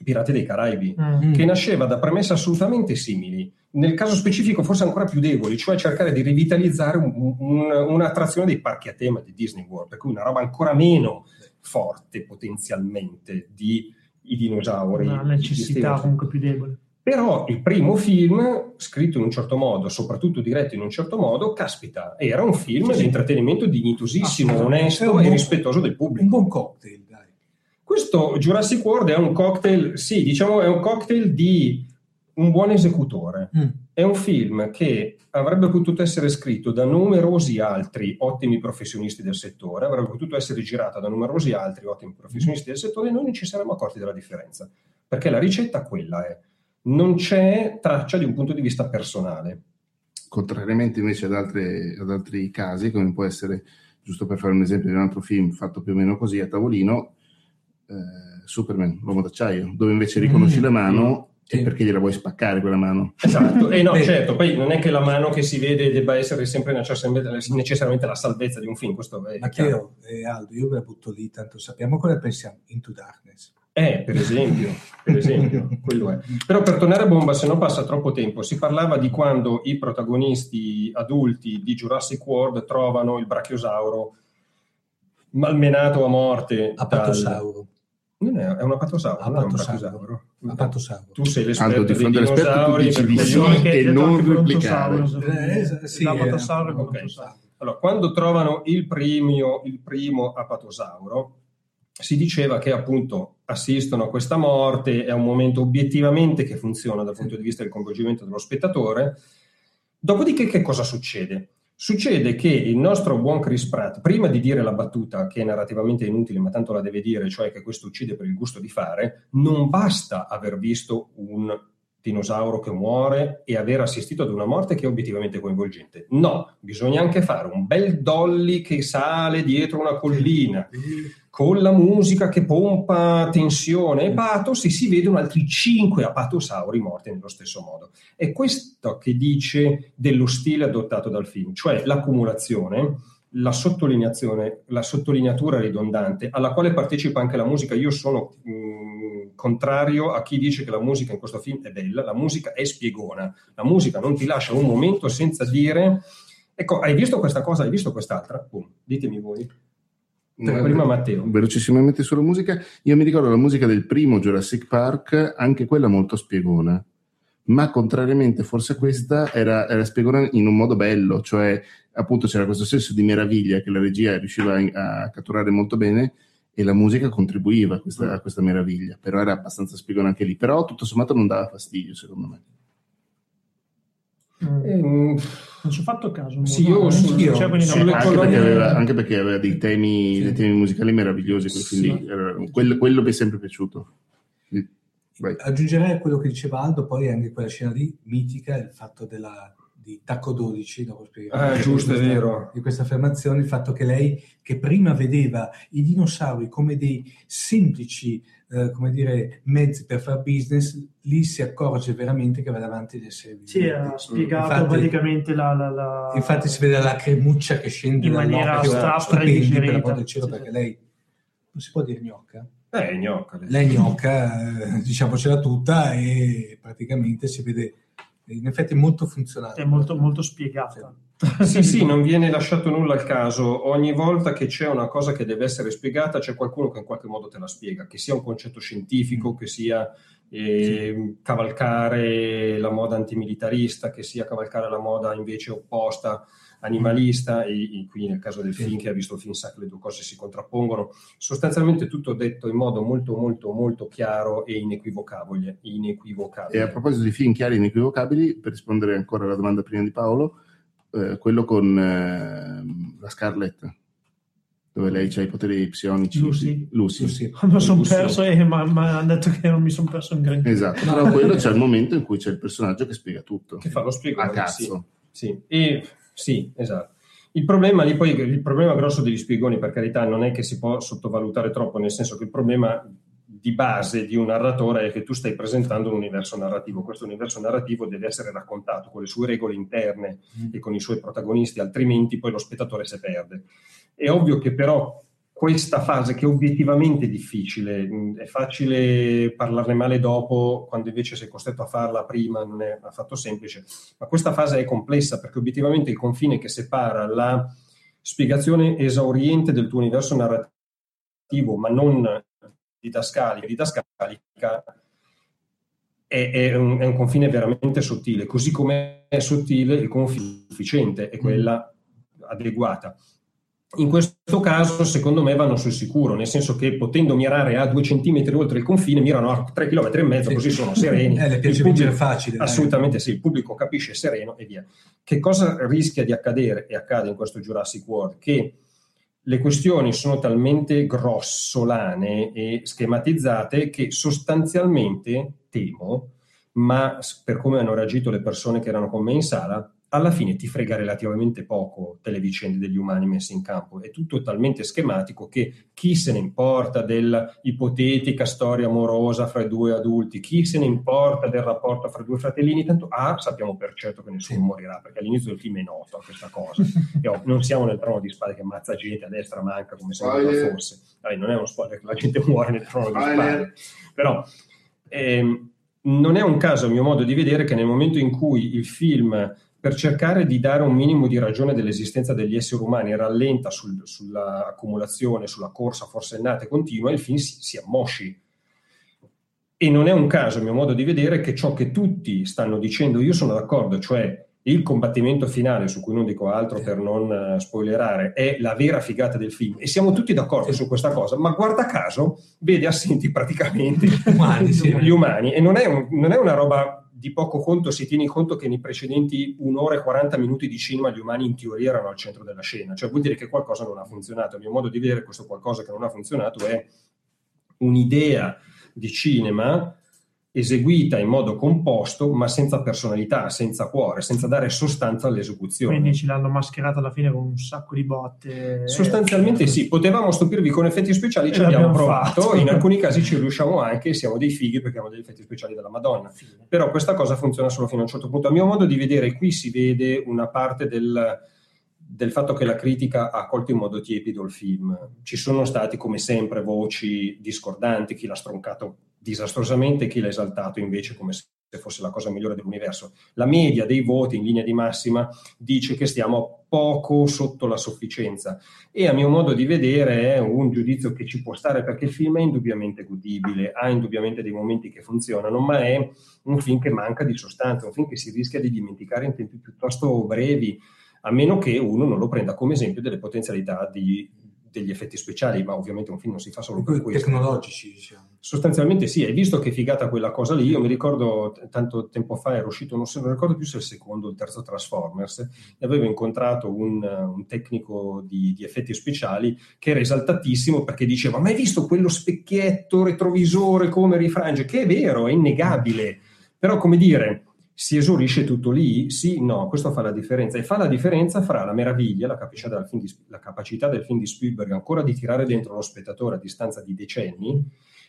Pirati dei Caraibi, mm. che nasceva da premesse assolutamente simili, nel caso specifico forse ancora più deboli, cioè cercare di rivitalizzare un, un, un'attrazione dei parchi a tema di Disney World, per cui una roba ancora meno forte potenzialmente di i dinosauri. Una necessità comunque più debole. Però il primo film, scritto in un certo modo, soprattutto diretto in un certo modo, caspita, era un film sì, di intrattenimento dignitosissimo, onesto e rispettoso del pubblico. Un buon cocktail, dai. Questo Jurassic World è un cocktail, sì, diciamo è un cocktail di un buon esecutore. Mm. È un film che avrebbe potuto essere scritto da numerosi altri ottimi professionisti del settore, avrebbe potuto essere girato da numerosi altri ottimi professionisti del settore e noi non ci saremmo accorti della differenza. Perché la ricetta quella è non c'è traccia di un punto di vista personale. Contrariamente invece ad, altre, ad altri casi, come può essere, giusto per fare un esempio di un altro film fatto più o meno così a tavolino, eh, Superman, l'uomo d'acciaio, dove invece riconosci mm, la mano sì. e perché gliela vuoi spaccare quella mano. Esatto, e no, certo, poi non è che la mano che si vede debba essere sempre necessariamente la salvezza di un film, questo è Matteo e Aldo, io ve la butto lì, tanto sappiamo cosa pensiamo, Into Darkness. Eh, per esempio, per esempio, quello è. Però per tornare a bomba, se non passa troppo tempo, si parlava di quando i protagonisti adulti di Jurassic World trovano il brachiosauro malmenato a morte. Apatosauro. Non è, è un apatosauro. Apatosauro. Tu sei l'esperto dei dinosauri, dici di sì e non replicare. Eh, sì, l'apatosauro è okay. Allora, quando trovano il, premio, il primo apatosauro, si diceva che appunto assistono a questa morte, è un momento obiettivamente che funziona dal punto di vista del coinvolgimento dello spettatore. Dopodiché che cosa succede? Succede che il nostro buon Chris Pratt, prima di dire la battuta, che è narrativamente inutile, ma tanto la deve dire, cioè che questo uccide per il gusto di fare, non basta aver visto un dinosauro che muore e aver assistito ad una morte che è obiettivamente coinvolgente. No, bisogna anche fare un bel dolly che sale dietro una collina con la musica che pompa tensione e pathos e si vedono altri cinque apatosauri morti nello stesso modo. È questo che dice dello stile adottato dal film, cioè l'accumulazione la sottolineazione, la sottolineatura ridondante alla quale partecipa anche la musica. Io sono mh, contrario a chi dice che la musica in questo film è bella, la musica è spiegona, la musica non ti lascia un momento senza dire ecco, hai visto questa cosa, hai visto quest'altra? Boom, ditemi voi. Prima Matteo. Velocissimamente sulla musica, io mi ricordo la musica del primo Jurassic Park, anche quella molto spiegona ma contrariamente forse a questa era, era spiegata in un modo bello, cioè appunto c'era questo senso di meraviglia che la regia riusciva a, catturare molto bene e la musica contribuiva a questa, a questa, meraviglia, però era abbastanza spiegona anche lì, però tutto sommato non dava fastidio secondo me. Mm. Ehm, non ci ho fatto caso. Sì, io, sul, io cioè, sì, anche, perché aveva, anche, perché aveva, dei temi, sì. dei temi musicali meravigliosi, sì. quello, quello mi è sempre piaciuto. Vai. Aggiungerei a quello che diceva Aldo, poi anche quella scena lì mitica, il fatto della, di Tacco 12, dopo spiegare. Ah, giusto, questa, è vero. Di questa affermazione, il fatto che lei, che prima vedeva i dinosauri come dei semplici, eh, come dire, mezzi per fare business, lì si accorge veramente che va davanti ad esseri Sì, ha spiegato infatti, praticamente la, la, la, Infatti si vede la cremuccia che scende in maniera astratta e digerita. Per del cielo, sì, perché lei, non si può dire gnocca? Eh, gnocca. Lei gnocca, eh, diciamocela tutta, e praticamente si vede, in effetti molto funzionale. È molto, molto spiegata. Sì, sì, non viene lasciato nulla al caso. Ogni volta che c'è una cosa che deve essere spiegata, c'è qualcuno che in qualche modo te la spiega, che sia un concetto scientifico, che sia eh, sì. cavalcare la moda antimilitarista, che sia cavalcare la moda invece opposta animalista e, e, qui nel caso del film che ha visto il film sa che le due cose si contrappongono. Sostanzialmente tutto detto in modo molto molto molto chiaro e inequivocabile, inequivocabile. e a proposito di film chiari e inequivocabili per rispondere ancora alla domanda prima di Paolo eh, quello con eh, la Scarlett dove lei ha i poteri psionici. Lucy, Lucy. Lucy. mi sono perso e ma, ma hanno detto che non mi sono perso in granché. Esatto però quello c'è il momento in cui c'è il personaggio che spiega tutto. Che fa lo spiegare a cazzo. Sì, sì. e sì, esatto. Il problema lì poi, il problema grosso degli spiegoni, per carità, non è che si può sottovalutare troppo, nel senso che il problema di base di un narratore è che tu stai presentando un universo narrativo. Questo universo narrativo deve essere raccontato con le sue regole interne mm. e con i suoi protagonisti, altrimenti poi lo spettatore si perde. È ovvio che però questa fase che è obiettivamente difficile, mm, è facile parlarne male dopo, quando invece sei costretto a farla prima non è affatto semplice, ma questa fase è complessa perché obiettivamente il confine che separa la spiegazione esauriente del tuo universo narrativo, ma non didascalica, didascalica è, è, un, è un confine veramente sottile, così come è sottile il confine sufficiente e quella adeguata. In questo caso, secondo me, vanno sul sicuro, nel senso che potendo mirare a due centimetri oltre il confine, mirano a tre chilometri e mezzo, sì. così sono sereni. Eh, le piace vincere facile. Assolutamente dai. sì, il pubblico capisce sereno e via. Che cosa rischia di accadere e accade in questo Jurassic World? Che le questioni sono talmente grossolane e schematizzate che sostanzialmente temo, ma per come hanno reagito le persone che erano con me in sala, alla fine ti frega relativamente poco delle vicende degli umani messi in campo. È tutto talmente schematico che chi se ne importa dell'ipotetica storia amorosa fra i due adulti, chi se ne importa del rapporto fra i due fratellini, tanto A, sappiamo per certo che nessuno morirà, perché all'inizio del film è noto questa cosa. e, oh, non siamo nel trono di spade che ammazza gente, a destra manca come se non fosse. Dai, non è uno spoiler che la gente muore nel trono di spade. Però... Ehm, non è un caso, a mio modo di vedere, che nel momento in cui il film per cercare di dare un minimo di ragione dell'esistenza degli esseri umani, rallenta sul, sull'accumulazione, sulla corsa forsennata e continua, il film si, si ammosci. E non è un caso, a mio modo di vedere, che ciò che tutti stanno dicendo, io sono d'accordo, cioè il combattimento finale, su cui non dico altro per non uh, spoilerare, è la vera figata del film. E siamo tutti d'accordo su questa cosa, ma guarda caso vede assenti praticamente umani, sì. gli umani. E non è, un, non è una roba di poco conto se tieni conto che nei precedenti un'ora e 40 minuti di cinema gli umani in teoria erano al centro della scena, cioè vuol dire che qualcosa non ha funzionato. A mio modo di vedere questo qualcosa che non ha funzionato è un'idea di cinema eseguita in modo composto, ma senza personalità, senza cuore, senza dare sostanza all'esecuzione. Quindi ce l'hanno mascherata alla fine con un sacco di botte. Sostanzialmente sì, potevamo stupirvi con effetti speciali, ci abbiamo provato, fatto. in alcuni casi ci riusciamo anche siamo dei fighi perché abbiamo degli effetti speciali della Madonna. Fine. Però questa cosa funziona solo fino a un certo punto. A mio modo di vedere, qui si vede una parte del, del fatto che la critica ha colto in modo tiepido il film. Ci sono stati, come sempre, voci discordanti, chi l'ha stroncato disastrosamente, chi l'ha esaltato invece come se fosse la cosa migliore dell'universo. La media dei voti in linea di massima dice che stiamo poco sotto la sufficienza e a mio modo di vedere è un giudizio che ci può stare perché il film è indubbiamente godibile, ha indubbiamente dei momenti che funzionano, ma è un film che manca di sostanza, un film che si rischia di dimenticare in tempi piuttosto brevi, a meno che uno non lo prenda come esempio delle potenzialità di, degli effetti speciali, ma ovviamente un film non si fa solo per questo. Tecnologici, diciamo. Sostanzialmente sì, hai visto che figata quella cosa lì. Io mi ricordo tanto tempo fa era uscito, non, so, non ricordo più se il secondo o il terzo Transformers, e avevo incontrato un, un tecnico di, di, effetti speciali che era esaltatissimo perché diceva: Ma hai visto quello specchietto retrovisore come rifrange? Che è vero, è innegabile. Però, come dire, si esaurisce tutto lì? Sì, no, questo fa la differenza. E fa la differenza fra la meraviglia, la capacità del film di, la capacità del film di Spielberg ancora di tirare dentro lo spettatore a distanza di decenni,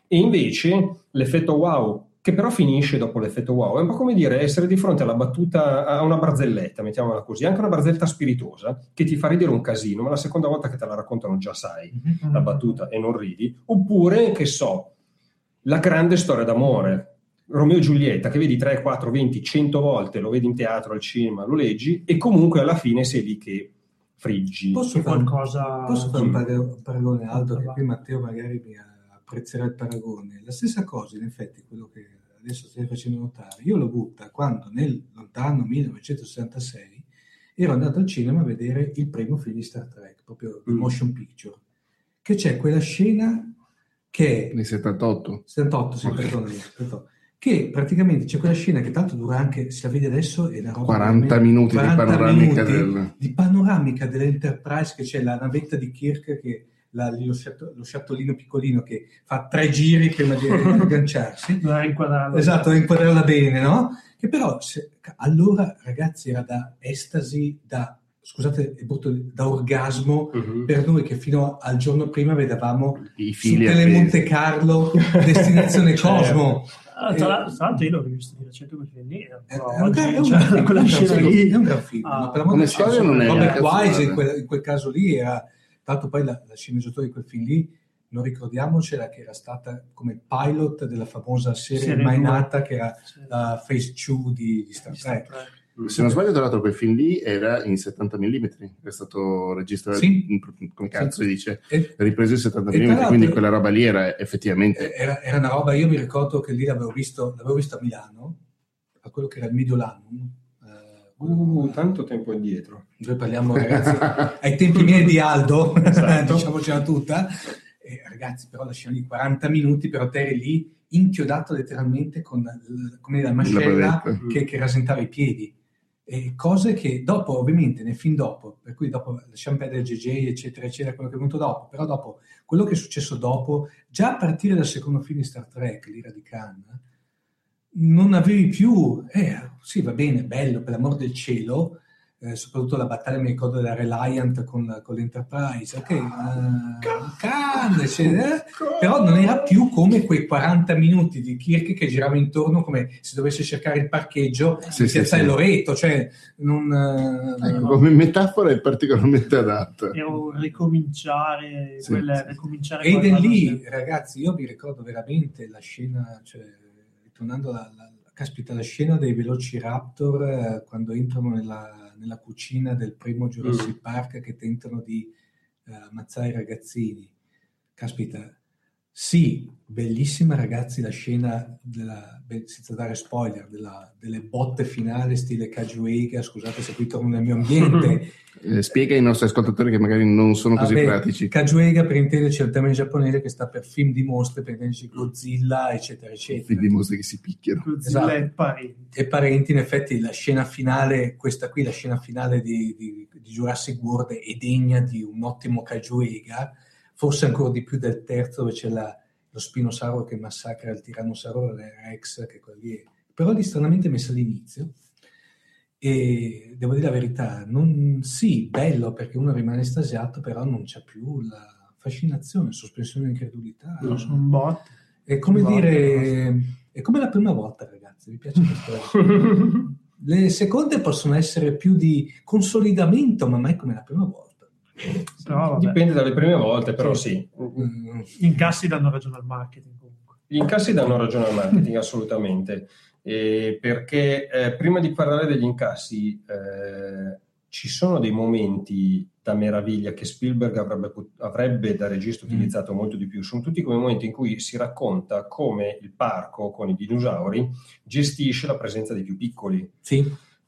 e invece l'effetto wow, che però finisce dopo l'effetto wow. È un po' come dire essere di fronte alla battuta, a una barzelletta, mettiamola così, anche una barzelletta spiritosa, che ti fa ridere un casino, ma la seconda volta che te la raccontano già sai mm-hmm. la battuta e non ridi. Oppure, che so, la grande storia d'amore Romeo e Giulietta che vedi 3, 4, 20, 100 volte, lo vedi in teatro, al cinema, lo leggi e comunque alla fine sei lì che friggi. Posso fare, qualcosa... posso fare un paragone Aldo che qui Matteo magari mi apprezzerà il paragone. La stessa cosa in effetti quello che adesso stai facendo notare. Io l'ho butta quando nel lontano 1966 ero andato al cinema a vedere il primo film di Star Trek, proprio il mm. motion picture, che c'è quella scena che... Nel 78. 78, sì, okay. perdonami, perdonami che praticamente c'è quella scena che tanto dura anche, se la vedi adesso, è una roba 40 minuti 40 di panoramica minuti del... di panoramica dell'Enterprise, che c'è la navetta di Kirk che la, lo, lo sciottolino piccolino che fa tre giri prima di agganciarsi. da inquadrarla. Esatto, da inquadrarla bene, no? Che però, se, allora ragazzi, era da estasi, da scusate, è brutto, da orgasmo Mhm. per noi che fino al giorno prima vedevamo I su fili Tele appesi. Monte Carlo destinazione Certo. Cosmo. Ah, tra l'altro, tra l'altro io l'ho rivisto di recente film lì. È, un, gran- film, lì. è un gran film, Ah, ma per cielo, storia non è Robert. Wise in quel, in quel caso lì era l'altro poi la, la sceneggiatura di quel film lì non ricordiamocela che era stata come pilot della famosa serie, Serie mai nata che era Sì. la Phase 2 di, di Star Trek Trek. Se non sbaglio, tra l'altro, quel film lì era in 70 mm, è stato registrato, Sì. in- come cazzo Sì. si dice, E- ripreso in 70 E tra mm, quindi quella roba lì era effettivamente... era, era una roba, io mi ricordo che lì l'avevo visto, l'avevo visto a Milano, a quello che era il Mediolanum. Eh, Uh, tanto tempo indietro. Noi parliamo, ragazzi, ai tempi miei di Aldo, Esatto. diciamocela tutta. E, ragazzi, però la scena di 40 minuti, però te eri lì inchiodato letteralmente con come la mascella bavetta. che, che rasentava i piedi. E cose che dopo, ovviamente, nel film dopo, per cui dopo lasciamo perdere JJ, eccetera, eccetera, quello che è venuto dopo, però dopo, quello che è successo dopo, già a partire dal secondo film di Star Trek, l'ira di Khan, non avevi più, eh, sì, va bene, bello, per l'amor del cielo, eh, soprattutto la battaglia, mi ricordo della Reliant con, con l'Enterprise, ok, Khan, eccetera, eh, però non era più come quei 40 minuti di Kirk che girava intorno come se dovesse cercare il parcheggio Sì, in sì, piazza sì. Loreto, cioè non... eh, Ecco, come metafora è particolarmente adatta. Era un ricominciare, Sì, quel, sì. ricominciare Ed è lì, sempre. ragazzi, io mi ricordo veramente la scena, cioè, ritornando alla, alla- caspita, la scena dei Velociraptor eh, quando entrano nella, nella cucina del primo Jurassic Park che tentano di eh, ammazzare i ragazzini. Caspita, sì, bellissima ragazzi la scena, della, beh, senza dare spoiler, della- delle botte finali stile Kajuega, scusate se qui torno nel mio ambiente, Eh, spiega ai nostri ascoltatori che magari non sono così Vabbè, pratici. Kajuega per intenderci è il termine giapponese che sta per film di mostre, per intenderci Godzilla, eccetera, eccetera. Quindi mostre che si picchiano. Godzilla Esatto. e parenti. E parenti, in effetti, la scena finale, questa qui, la scena finale di, di- di Jurassic World è degna di un ottimo Kajuega, forse ancora di più del terzo dove c'è la- lo spinosauro che massacra il tirannosauro Rex, che quello lì è- però lì stranamente messa all'inizio. E devo dire la verità, non, sì, bello perché uno rimane estasiato, però non c'è più la fascinazione, sospensione di incredulità. No, sono un bot. È come Guarda, dire, è come la prima volta, ragazzi. Mi piace questo. Le seconde possono essere più di consolidamento, ma mai come la prima volta. Vabbè, Dipende dalle prime volte, però sì. Mm, gli incassi danno ragione al marketing comunque. Gli incassi danno ragione al marketing, assolutamente. Eh, perché eh, prima di parlare degli incassi, eh, ci sono dei momenti da meraviglia che Spielberg avrebbe, avrebbe da regista utilizzato molto di più. Sono tutti quei momenti in cui si racconta come il parco con i dinosauri gestisce la presenza dei più piccoli, Sì,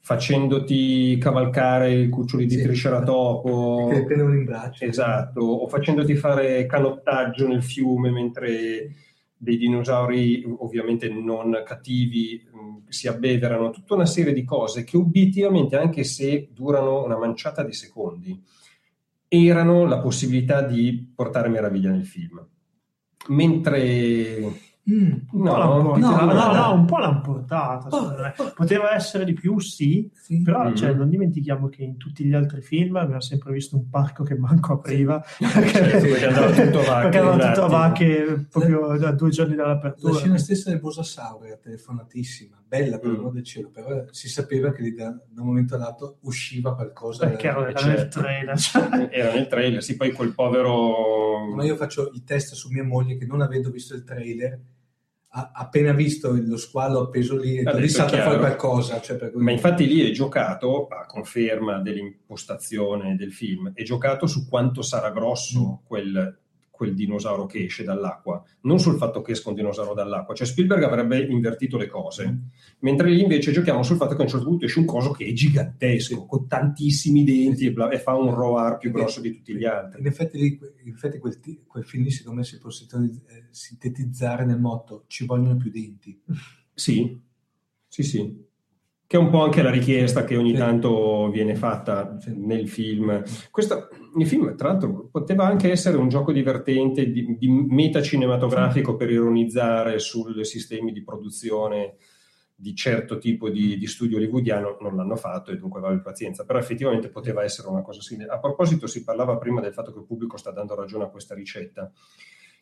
facendoti cavalcare i cuccioli di Sì. triceratopo. che prendono in braccio. Esatto, o facendoti fare canottaggio nel fiume mentre dei dinosauri ovviamente non cattivi mh, si abbeverano, tutta una serie di cose che obiettivamente, anche se durano una manciata di secondi, erano la possibilità di portare meraviglia nel film. Mentre Mm. Un po' l'hanno no, portata, no, no, guarda. no, un po' l'hanno portata. secondo me. Oh, oh. Poteva essere di più, sì, Sì. però Mm. cioè, non dimentichiamo che in tutti gli altri film abbiamo sempre visto un parco che manco apriva perché, perché andava tutto a vacche andava un tutto a attimo. vacche proprio da due giorni La dall'apertura. scena stessa del Bosasauro era telefonatissima, bella per Mm. l'amor del cielo, però si sapeva che da, da un momento all'altro usciva qualcosa. perché era, Eh, era nel certo. trailer. cioè. era nel trailer, sì, poi quel povero... Ma io faccio il test su mia moglie che non avendo visto il trailer, appena visto lo squalo appeso lì, Ha lì detto, salta fuori qualcosa. Cioè cui- Ma infatti lì è giocato, a conferma dell'impostazione del film, è giocato su quanto sarà grosso quel, quel dinosauro che esce dall'acqua, non sul fatto che esca un dinosauro dall'acqua. Cioè Spielberg avrebbe invertito le cose, mentre lì invece giochiamo sul fatto che a un certo punto esce un coso che è gigantesco, con tantissimi denti e, bla- e fa un roar più grosso di tutti gli altri. In effetti, lì, in effetti quel, quel film secondo me si può eh, sintetizzare nel motto ci vogliono più denti. Sì, sì, sì. Che è un po' anche la richiesta che ogni Sì. tanto viene fatta Sì. nel film. Questo, il film, tra l'altro, poteva anche essere un gioco divertente di, di meta cinematografico per ironizzare sui sistemi di produzione di certo tipo di, di, studio hollywoodiano non l'hanno fatto e dunque vale pazienza, però effettivamente poteva essere una cosa simile. A proposito si parlava prima del fatto che il pubblico sta dando ragione a questa ricetta.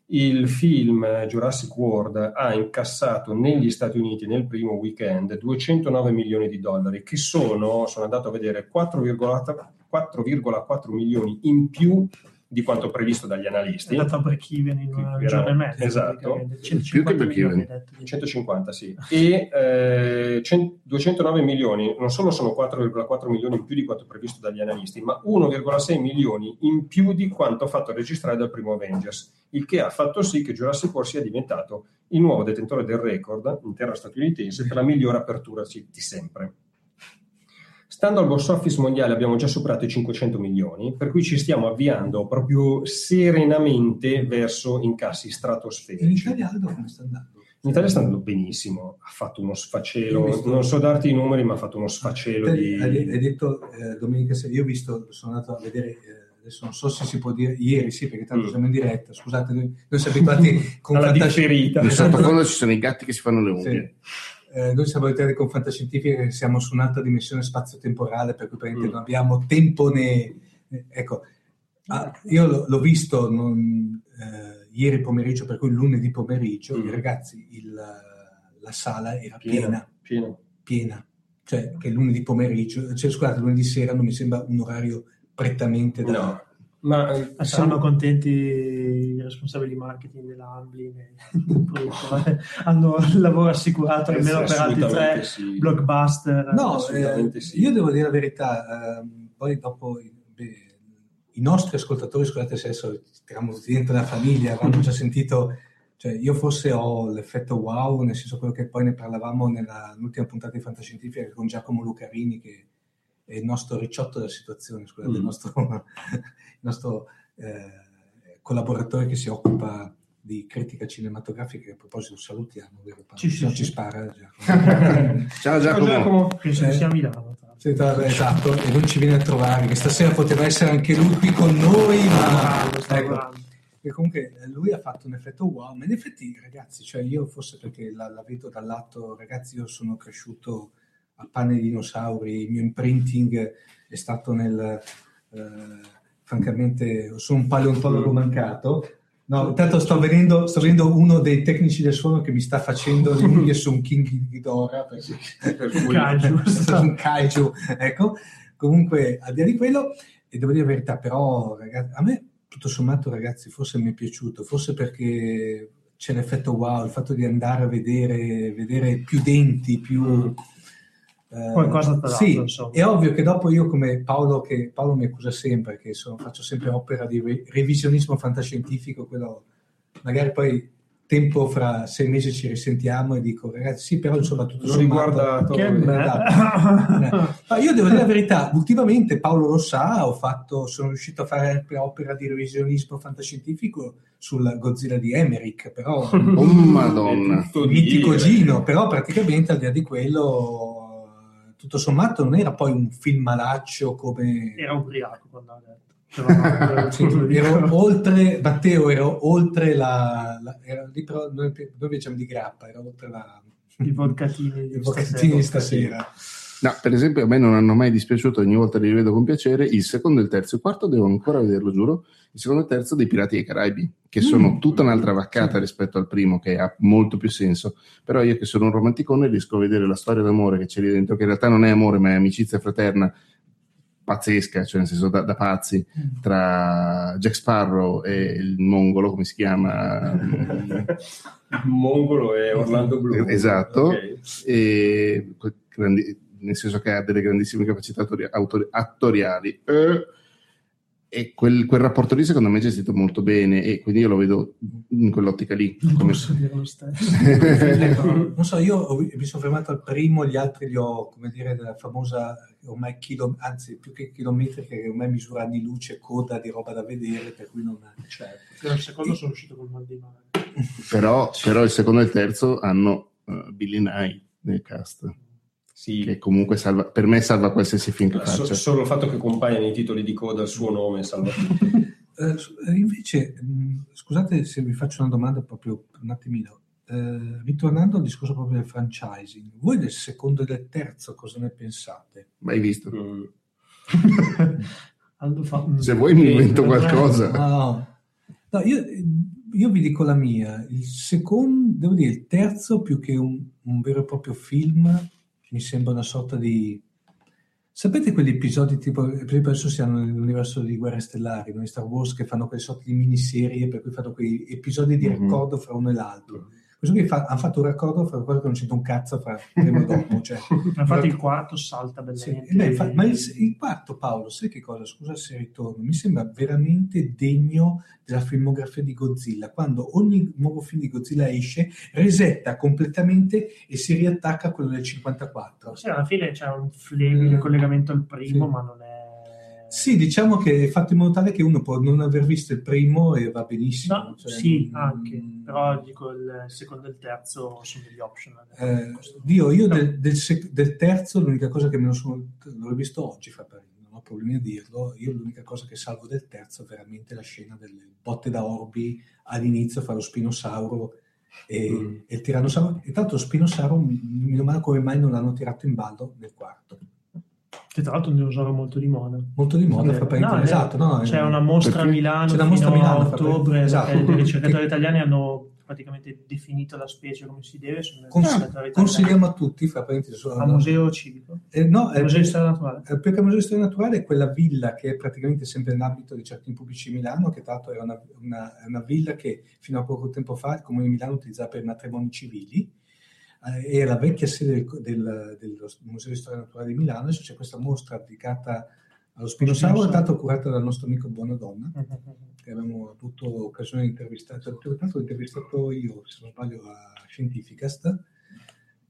Il film Jurassic World ha incassato negli Stati Uniti nel primo weekend 209 milioni di dollari, che sono, sono andato a vedere, 4,4 milioni in più di quanto previsto dagli analisti. È andato a break even in un giorno e mezzo. Esatto. 150 milioni. 150, sì. E eh, 209 milioni, non solo sono 4,4 milioni in più di quanto previsto dagli analisti, ma 1,6 milioni in più di quanto fatto registrare dal primo Avengers, il che ha fatto sì che Jurassic World sia diventato il nuovo detentore del record in terra statunitense per la migliore apertura di sempre. Stando al box office mondiale abbiamo già superato i 500 milioni, per cui ci stiamo avviando proprio serenamente verso incassi stratosferici. In Italia Aldo come sta andando? In Italia sta andando benissimo, ha fatto uno sfacelo, visto... non so darti i numeri, ma ha fatto uno sfacelo Te, di... Hai detto, eh, Domenica, io ho visto, sono andato a vedere... Eh, adesso non so se si può dire ieri, sì, perché tanto mm. siamo in diretta. Scusate, noi, noi siamo abituati con la differita. Nel sottofondo ci sono i gatti che si fanno le unghie. Sì eh, noi siamo abituati con fantascientifica che siamo su un'altra dimensione spazio-temporale, per cui mm. non abbiamo tempo né... Ecco, ah, io l- l'ho visto non, eh, ieri pomeriggio, per cui lunedì pomeriggio, mm. ragazzi, il, la sala era piena, piena, piena. Cioè, che lunedì pomeriggio, cioè, scusate, lunedì sera non mi sembra un orario prettamente da... No ma eh, saranno siamo... contenti i responsabili di marketing della Amblin hanno il lavoro assicurato eh, almeno per altri tre sì. blockbuster. No, eh, sì. io devo dire la verità, eh, poi dopo beh, i nostri ascoltatori, scusate se adesso tiriamo dentro la famiglia, avranno già sentito, cioè io forse ho l'effetto wow, nel senso quello che poi ne parlavamo nell'ultima puntata di Fantascientifica con Giacomo Lucarini che è il nostro ricciotto della situazione, scusate, mm. il nostro, nostro eh, collaboratore che si occupa di critica cinematografica, che a proposito salutiamo, vero? Ci, sì, non ci spara Giacomo. Ciao Giacomo. Giacomo. Penso eh, sia a Milano. Esatto, e non ci viene a trovare, che stasera poteva essere anche lui qui con noi, ma... Ah, ecco. E comunque lui ha fatto un effetto wow, ma in effetti ragazzi, cioè io forse perché la, la vedo dal lato, ragazzi io sono cresciuto a pane di dinosauri, il mio imprinting è stato nel, eh, francamente, sono un paleontologo mancato. No, intanto sto vedendo, sto vedendo uno dei tecnici del suono che mi sta facendo le unghie su un King Ghidorah, per, per cui, kaiju, un kaiju, ecco. Comunque, al di là di quello, e devo dire la verità, però, ragazzi, a me tutto sommato, ragazzi, forse mi è piaciuto, forse perché c'è l'effetto wow, il fatto di andare a vedere, vedere più denti, più... Qualcosa tra sì, insomma. è ovvio che dopo io come Paolo, che Paolo mi accusa sempre che sono, faccio sempre opera di re- revisionismo fantascientifico, quello magari poi tempo fra sei mesi ci risentiamo e dico ragazzi sì però insomma tutto sommato riguardato che ma io devo dire la verità ultimamente Paolo lo sa ho fatto, sono riuscito a fare opera di revisionismo fantascientifico sul Godzilla di Emmerich però oh madonna. mitico Gino però praticamente al di là di quello tutto sommato non era poi un film malaccio come... Era ubriaco quando ha detto. ero oltre, Matteo, ero oltre la... la era, lì però noi, noi diciamo di grappa, era oltre la... I vodkatini di stasera. stasera. No, per esempio, a me non hanno mai dispiaciuto, ogni volta li rivedo con piacere. Il secondo e il terzo, il quarto devo ancora vederlo, giuro. Il secondo e il terzo dei Pirati dei Caraibi, che sono mm. tutta un'altra vaccata sì. rispetto al primo, che ha molto più senso. Però io, che sono un romanticone, riesco a vedere la storia d'amore che c'è lì dentro, che in realtà non è amore, ma è amicizia fraterna pazzesca, cioè nel senso da, da, pazzi, mm. tra Jack Sparrow e il mongolo, come si chiama? mongolo è Orlando Bloom. Esatto. Okay. E, grandi, nel senso che ha delle grandissime capacità autori- autori- attoriali. Eh, e quel, quel, rapporto lì secondo me è gestito molto bene e quindi io lo vedo in quell'ottica lì. Non come... posso dire lo stesso. non so, io ho, mi sono fermato al primo, gli altri li ho, come dire, della famosa, ormai chilo, anzi più che chilometrica, che ormai misura anni luce, coda di roba da vedere, per cui non... Certo. Il secondo sono uscito con mal di mare. però, però il secondo e il terzo hanno uh, Billy Knight nel cast sì. che comunque salva, per me salva qualsiasi film che so, faccia. Solo il fatto che compaia nei titoli di coda il suo nome salva uh, invece, mh, scusate se vi faccio una domanda proprio un attimino. eh, ritornando al discorso proprio del franchising, voi del secondo e del terzo cosa ne pensate? Mai visto. Mm. Se vuoi mi invento qualcosa. No, no io, io vi dico la mia, il secondo, devo dire, il terzo più che un, un vero e proprio film, mi sembra una sorta di... Sapete quegli episodi tipo, per esempio adesso siamo nell'universo di Guerre Stellari, noi Star Wars che fanno quelle sorte di miniserie per cui fanno quei episodi di Mhm. raccordo fra uno e l'altro. Questo qui fa- hanno fatto un raccordo fra quello che non c'entra un cazzo fra prima e dopo. Cioè, Infatti il quarto salta sì, bellamente. eh beh, ma il, il quarto, Paolo, sai che cosa? Scusa se ritorno, mi sembra veramente degno della filmografia di Godzilla. Quando ogni nuovo film di Godzilla esce, resetta completamente e si riattacca a quello del 54. Sì, alla fine c'è un flebile Mm. collegamento al primo, Sì. ma non è... Sì, diciamo che è fatto in modo tale che uno può non aver visto il primo e va benissimo. No, cioè, sì, mm, anche, però dico il secondo e il terzo sono degli optional. Eh, Dio, io del, del sec- del terzo l'unica cosa che me lo sono l'ho rivisto oggi, fa per, non ho problemi a dirlo, io l'unica cosa che salvo del terzo è veramente la scena delle botte da orbi all'inizio fra lo spinosauro e, Mm. e il tirannosauro. E tanto lo spinosauro mi mi domando come mai non l'hanno tirato in ballo nel quarto. Che tra l'altro è un dinosauro molto di moda. Molto di moda, Sì. fa per No, è- esatto. No, C'è è- una mostra a? Milano C'è una mostra a Milano, a ottobre esatto. e i ricercatori italiani hanno praticamente definito la specie come si deve. Cons- consigliamo a tutti, fra parentesi, su- al museo civico, Eh, no, eh, museo di storia naturale. Eh, Perché il Museo di Storia Naturale è quella villa che è praticamente sempre nell'ambito dei giardini pubblici di Milano, che tra l'altro era una, una- è una villa che fino a poco tempo fa il Comune di Milano utilizzava per matrimoni civili. Eh, è la vecchia sede del, del- dello Museo di Storia Naturale di Milano. Adesso c'è questa mostra dedicata allo spinosauro, tanto curata dal nostro amico Buonadonna, che abbiamo avuto occasione di intervistare. Tanto ho intervistato io, se non sbaglio, a Scientificast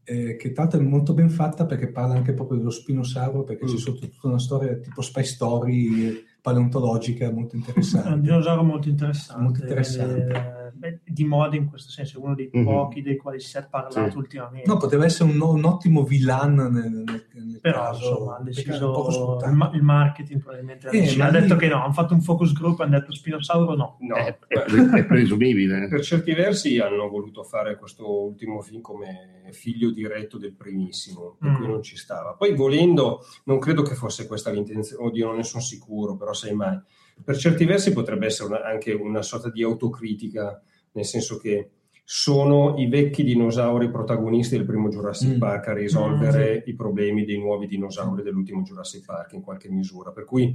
eh, che l'altro è molto ben fatta perché parla anche proprio dello spinosauro, perché c'è Mm. sotto tutta una storia tipo spy story eh, paleontologica molto È un interessante. dinosauro molto interessante, Molto interessante. eh, beh, di moda in questo senso, è uno dei Mhm. pochi dei quali si è parlato Sì. ultimamente. No, poteva essere un, un ottimo villain nel, nel- nel Però caso, insomma, hanno deciso il, ma- il marketing probabilmente ha, Eh, ha lì- detto che no, hanno fatto un focus group, hanno detto spinosauro no. No, È, beh, è- è presumibile. per certi versi hanno voluto fare questo ultimo film come figlio diretto del primissimo, per Mm. cui non ci stava. Poi volendo, non credo che fosse questa l'intenzione, oddio non ne sono sicuro, però sai mai. Per certi versi potrebbe essere una- anche una sorta di autocritica, nel senso che sono i vecchi dinosauri protagonisti del primo Jurassic Mm. Park a risolvere Mm, i problemi dei nuovi dinosauri dell'ultimo Jurassic Park in qualche misura. Per cui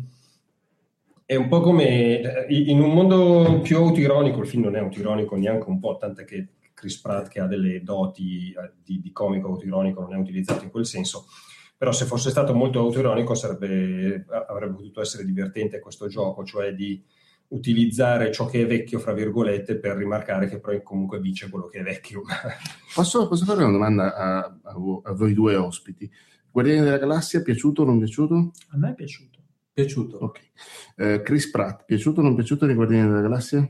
è un po' come eh, in un mondo più autoironico, il film non è autoironico neanche un po', tant'è che Chris Pratt, che ha delle doti eh, di, di comico autoironico, non è utilizzato in quel senso. Però se fosse stato molto autoironico sarebbe, avrebbe potuto essere divertente questo gioco, cioè di utilizzare ciò che è vecchio, fra virgolette, per rimarcare che poi comunque vince quello che è vecchio. Posso, posso fare una domanda a, a a voi due ospiti? Guardiani della Galassia, piaciuto o non piaciuto? A me è piaciuto. Piaciuto. Ok. Eh, Chris Pratt, piaciuto o non piaciuto nei Guardiani della Galassia?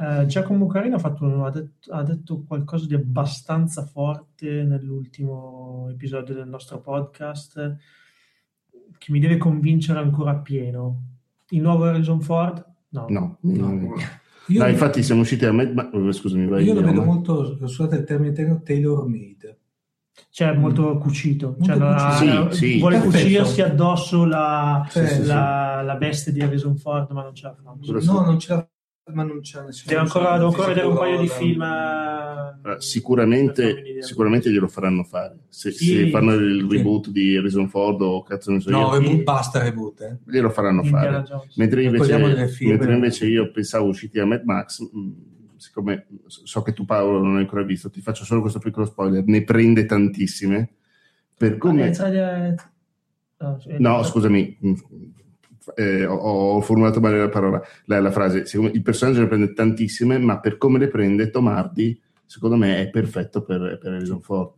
Eh, Giacomo Carino ha, fatto ha detto, ha detto qualcosa di abbastanza forte nell'ultimo episodio del nostro podcast che mi deve convincere ancora appieno. Il nuovo Harrison Ford? No. No. No. No, infatti siamo usciti a me... ma- oh, scusami, vai. io lo vedo molto, scusate il termine tailor made. Cioè, molto cucito. Cioè, Molto la- cucito. la- Sì, sì. vuole Perfetto. cucirsi addosso la, Sì, sì, la, la veste di Harrison Ford, ma non ce la fa. No, non ce l'ha, ma non c'è nessuno. Devo ancora, devo ancora vedere un paio di film. Allora, eh, per sicuramente, sicuramente glielo faranno fare. Se, Sì. se fanno il Sì. reboot di Harrison Ford o cazzo ne so No, io, reboot, basta reboot. Eh. glielo faranno Indiana fare. Jones. Mentre invece, mentre invece io pensavo usciti a Mad Max, mh, siccome so che tu Paolo non hai ancora visto, ti faccio solo questo piccolo spoiler, ne prende tantissime. Per come... Eh, eh, no, sì. Scusami, mh, eh, ho, ho formulato male la parola, la, la frase. Secondo il personaggio ne prende tantissime, ma per come le prende Tom Hardy, secondo me è perfetto per, per Harrison Ford.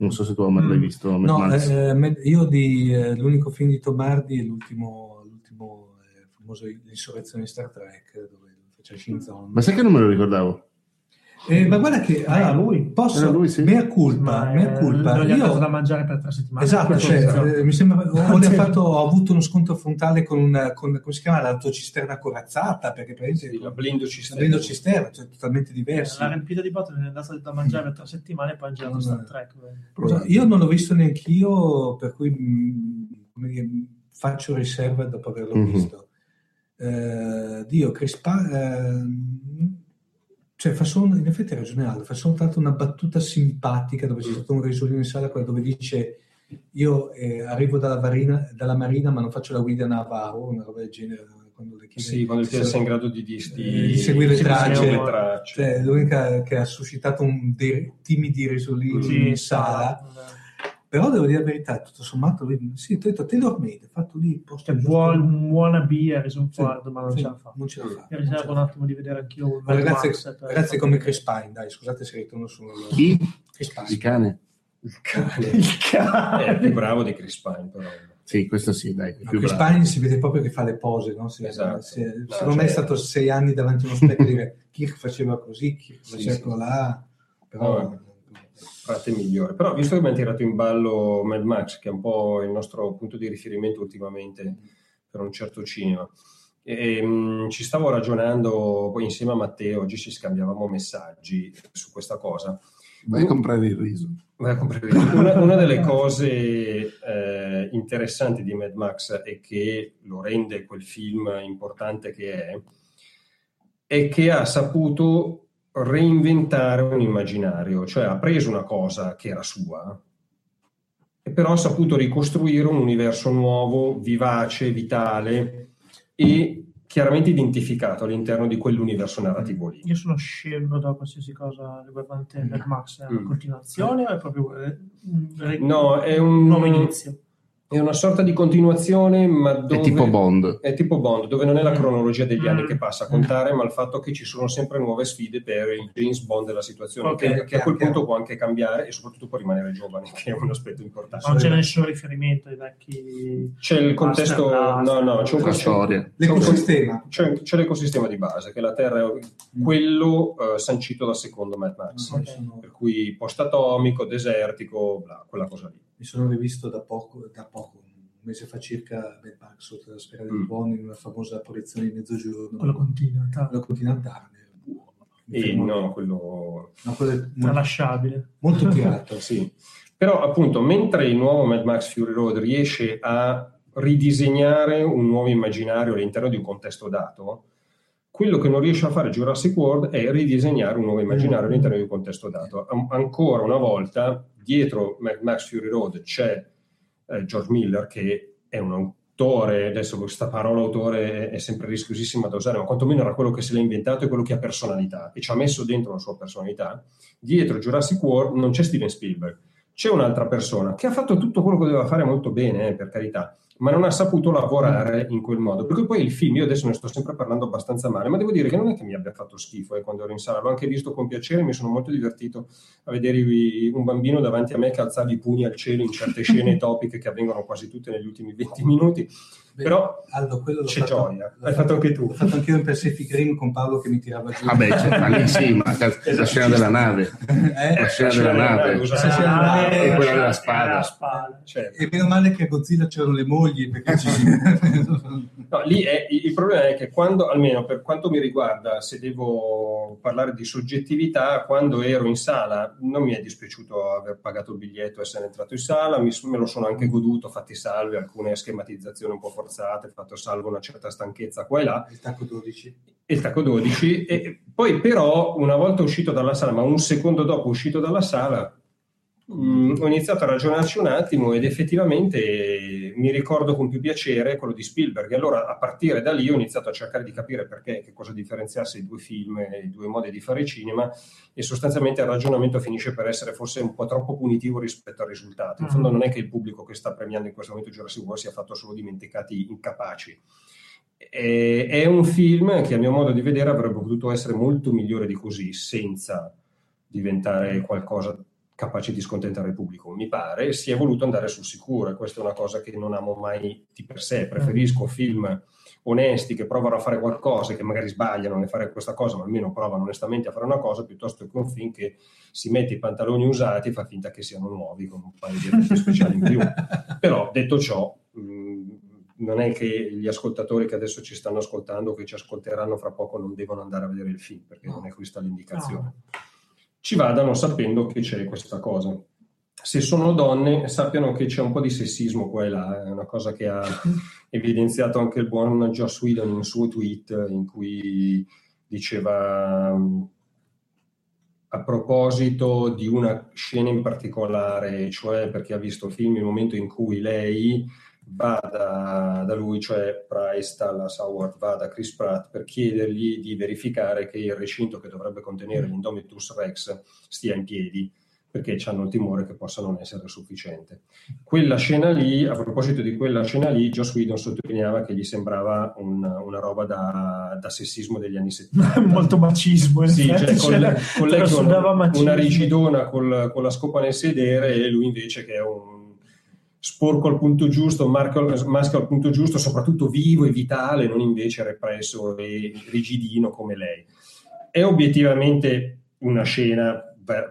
Non so se tu Omar, Mm. l'hai visto. No, eh, me- io di, eh, l'unico film di Tom Hardy è l'ultimo, l'ultimo eh, famoso L'insurrezione di Star Trek, dove faceva Shinzon. Ma sai che non me lo ricordavo? Eh, ma guarda che ah, lui. posso, Era lui, sì. mea culpa, Ma, mea eh, gli ha Io- dato da mangiare per tre settimane. Esatto, cioè, eh, mi sembra, o le ha fatto, ho avuto uno sconto frontale con, una, con come si chiama, l'autocisterna corazzata, perché praticamente Sì, la blindo cisterna. Avendo cisterna, cioè totalmente diversi. La riempita di botte non è andata da mangiare per tre settimane e poi ha girato Non- Star Trek. Cioè, Io non l'ho visto neanch'io, per cui mh, dire, faccio riserva dopo averlo Mhm. visto. Eh, Dio, Chris Pa- cioè fa solo, in effetti ha ragione Aldo, fa soltanto una battuta simpatica dove c'è stato un risolino in sala quella dove dice io eh, arrivo dalla, varina- dalla marina ma non faccio la guida Navarro, una roba del genere. Quando le chiede- Sì, quando il se- sei in grado di, di, eh, di seguire le sì, tracce. sì, le tracce. Cioè, è l'unica che ha suscitato un dei timidi risolini Sì, in sala. Però devo dire la verità, tutto sommato, lui, sì, ti ho detto Taylor Made, fatto lì posto Cioè, vuole un wannabe Harrison Sì, Ford, ma non sì, ce la fa. Non ce la fa. Mi riservo un attimo di vedere anch'io Ma ragazzi, Max per- ragazzi come Chris Pine, dai, scusate se ritorno su Chi? Chris Pine. Il cane. Il cane. Il cane. È più bravo di Chris Pine, però. Sì, questo sì, dai. No, più Chris bravo. Pine si vede proprio che fa le pose, no? Si- Esatto. si- No, secondo me è cioè- stato sei anni davanti a uno specchio a dire Kirk faceva così, Kirk Sì, faceva sì. là, però... No, frate migliore. Però visto che mi hanno tirato in ballo Mad Max, che è un po' il nostro punto di riferimento ultimamente per un certo cinema, e, mh, ci stavo ragionando poi insieme a Matteo, oggi ci scambiavamo messaggi su questa cosa. Vai a comprare il riso. Una, una delle cose eh, interessanti di Mad Max e che lo rende quel film importante che è, è che ha saputo reinventare un immaginario, cioè ha preso una cosa che era sua, e però ha saputo ricostruire un universo nuovo, vivace, vitale e chiaramente identificato all'interno di quell'universo narrativo lì. Io sono scemo da qualsiasi cosa riguardante Mad Max. È una Mm. continuazione o è proprio eh, un, No, è un nuovo inizio? È una sorta di continuazione, ma dove... È tipo Bond. È tipo Bond, dove non è la Mm. cronologia degli anni Mm. che passa a contare, ma il fatto che ci sono sempre nuove sfide per il James Bond della situazione, Ok, che, che a quel punto può anche cambiare e soprattutto può rimanere giovane, che è un aspetto importante. Non c'è nessun riferimento ai vecchi. C'è il contesto, no, no, c'è un La c'è- storia. L'ecosistema. C'è, c'è l'ecosistema di base, che la Terra è quello eh, sancito dal secondo Mad Max, per cui post-atomico, desertico, bla, quella cosa lì. Mi sono rivisto da poco, da poco, un mese fa circa Mad Max sotto la sfera del Mm. buono in una famosa apparizione di mezzogiorno. Quello continua, tra- Quello continentale. Mi E fermo- no, quello no, quello è molto, tralasciabile. molto tirato. Sì. Però appunto, mentre il nuovo Mad Max Fury Road riesce a ridisegnare un nuovo immaginario all'interno di un contesto dato, quello che non riesce a fare Jurassic World è ridisegnare un nuovo immaginario all'interno di un contesto dato. An- ancora una volta, dietro Max Fury Road c'è eh, George Miller, che è un autore, adesso questa parola autore è sempre rischiosissima da usare, ma quantomeno era quello che se l'ha inventato e quello che ha personalità e ci ha messo dentro la sua personalità. Dietro Jurassic World non c'è Steven Spielberg, c'è un'altra persona che ha fatto tutto quello che doveva fare molto bene, eh, per carità, ma non ha saputo lavorare in quel modo. Perché poi il film, io adesso ne sto sempre parlando abbastanza male, ma devo dire che non è che mi abbia fatto schifo eh, quando ero in sala, l'ho anche visto con piacere, mi sono molto divertito a vedere un bambino davanti a me che alzava i pugni al cielo in certe scene topiche che avvengono quasi tutte negli ultimi 20 minuti. Però Aldo, quello c'è fatto- gioia, l'hai fatto anche tu. L'ho fatto anch'io in Pacific Rim con Paolo che mi tirava giù. Vabbè, cioè, ma lì sì, ma cazzo, la scena della nave. Eh? La scena della nave. usa- Sì, sì, la nave e quella della la spada. spada. Certo. E meno male che a Godzilla c'erano le mogli perché ci No, lì è, il problema è che quando, almeno per quanto mi riguarda, se devo parlare di soggettività, quando ero in sala non mi è dispiaciuto aver pagato il biglietto, essere entrato in sala, mi- me lo sono anche goduto, fatti salve alcune schematizzazioni un po' forzate, fatto salvo una certa stanchezza qua e là, il tacco 12. e il tacco 12, e poi però una volta uscito dalla sala, ma un secondo dopo uscito dalla sala, mh, ho iniziato a ragionarci un attimo ed effettivamente eh, mi ricordo con più piacere quello di Spielberg. E allora a partire da lì ho iniziato a cercare di capire perché, che cosa differenziasse i due film, i due modi di fare cinema e sostanzialmente il ragionamento finisce per essere forse un po' troppo punitivo rispetto al risultato. In fondo non è che il pubblico che sta premiando in questo momento Jurassic World sia fatto solo dimenticati incapaci. È un film che a mio modo di vedere avrebbe potuto essere molto migliore di così senza diventare qualcosa capace di scontentare il pubblico. Mi pare si è voluto andare sul sicuro e questa è una cosa che non amo mai di per sé. Preferisco film onesti che provano a fare qualcosa che magari sbagliano nel fare questa cosa, ma almeno provano onestamente a fare una cosa, piuttosto che un film che si mette i pantaloni usati e fa finta che siano nuovi con un paio di effetti speciali in più. Però detto ciò, mh, non è che gli ascoltatori che adesso ci stanno ascoltando, che ci ascolteranno fra poco, non devono andare a vedere il film, perché no. non è questa l'indicazione. No. Ci vadano sapendo che c'è questa cosa. Se sono donne sappiano che c'è un po' di sessismo qua e là, è una cosa che ha evidenziato anche il buon Joss Whedon in un suo tweet in cui diceva a proposito di una scena in particolare, cioè perché ha visto il film il momento in cui lei va da, da lui, cioè Price, Dallas Howard, va da Chris Pratt per chiedergli di verificare che il recinto che dovrebbe contenere l'Indomitus Rex stia in piedi perché hanno il timore che possa non essere sufficiente. Quella scena lì, a proposito di quella scena lì, Joss Whedon sottolineava che gli sembrava una, una roba da, da, sessismo degli anni 70. Molto macismo, sì, cioè, con, le, con lei una, una rigidona col, con la scopa nel sedere e lui invece che è un sporco al punto giusto, maschio al punto giusto, soprattutto vivo e vitale, non invece represso e rigidino come lei. È obiettivamente una scena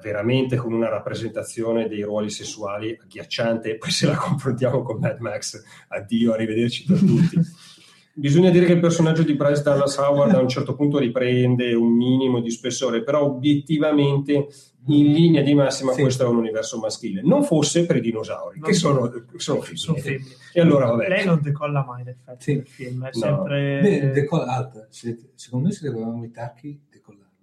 veramente con una rappresentazione dei ruoli sessuali agghiacciante, poi se la confrontiamo con Mad Max, addio, arrivederci per tutti. Bisogna dire che il personaggio di Bryce Dallas Howard a un certo punto riprende un minimo di spessore, però obiettivamente in linea di massima sì. questo è un universo maschile. Non fosse per i dinosauri, non che sono, sono, sono femmine. E allora, vabbè. Lei non decolla mai, in effetti, sì. nel film, è no. sempre... Beh, decolla alta. Secondo me se dovevamo i tacchi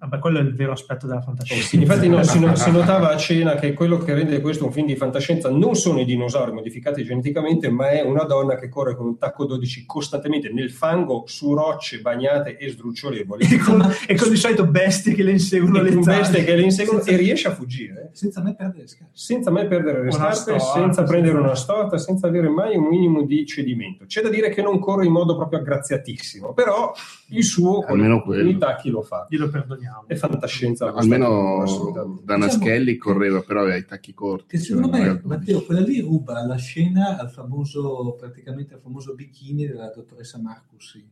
Vabbè, quello è il vero aspetto della fantascienza. Sì, infatti no, si, si, notava a cena che quello che rende questo un film di fantascienza non sono i dinosauri modificati geneticamente, ma è una donna che corre con un tacco 12 costantemente nel fango, su rocce bagnate e sdrucciolevoli. E con, e con di solito bestie che le inseguono le bestie che le inseguono senza, e riesce a fuggire. Senza mai perdere le scarpe. Senza mai perdere le scarpe, storta, senza prendere una storta, senza avere mai un minimo di cedimento. C'è da dire che non corre in modo proprio aggraziatissimo, però il suo con i tacchi lo fa. Glielo perdoniamo. È fantascienza. Almeno Danaschelli diciamo, correva, però aveva i tacchi corti. Che secondo me, Matteo, quella lì ruba la scena al famoso, praticamente al famoso bikini della dottoressa Marcus in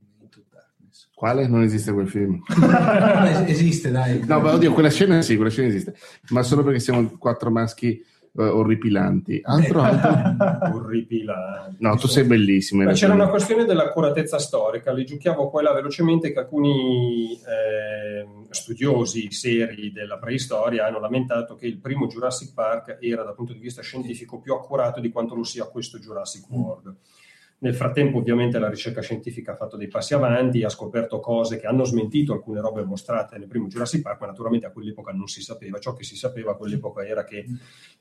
Darkness. Quale? Non esiste quel film. esiste, dai. No, ma oddio, quella scena sì, quella scena esiste. Ma solo perché siamo quattro maschi uh, orripilanti. Altro, altro... orripilanti. No, tu sei bellissimo. Ma c'era una questione dell'accuratezza storica, li giochiamo qua là velocemente che alcuni eh, studiosi seri della preistoria hanno lamentato che il primo Jurassic Park era dal punto di vista scientifico più accurato di quanto lo sia questo Jurassic World. Mm nel frattempo ovviamente la ricerca scientifica ha fatto dei passi avanti, ha scoperto cose che hanno smentito alcune robe mostrate nel primo Jurassic Park, ma naturalmente a quell'epoca non si sapeva. Ciò che si sapeva a quell'epoca era che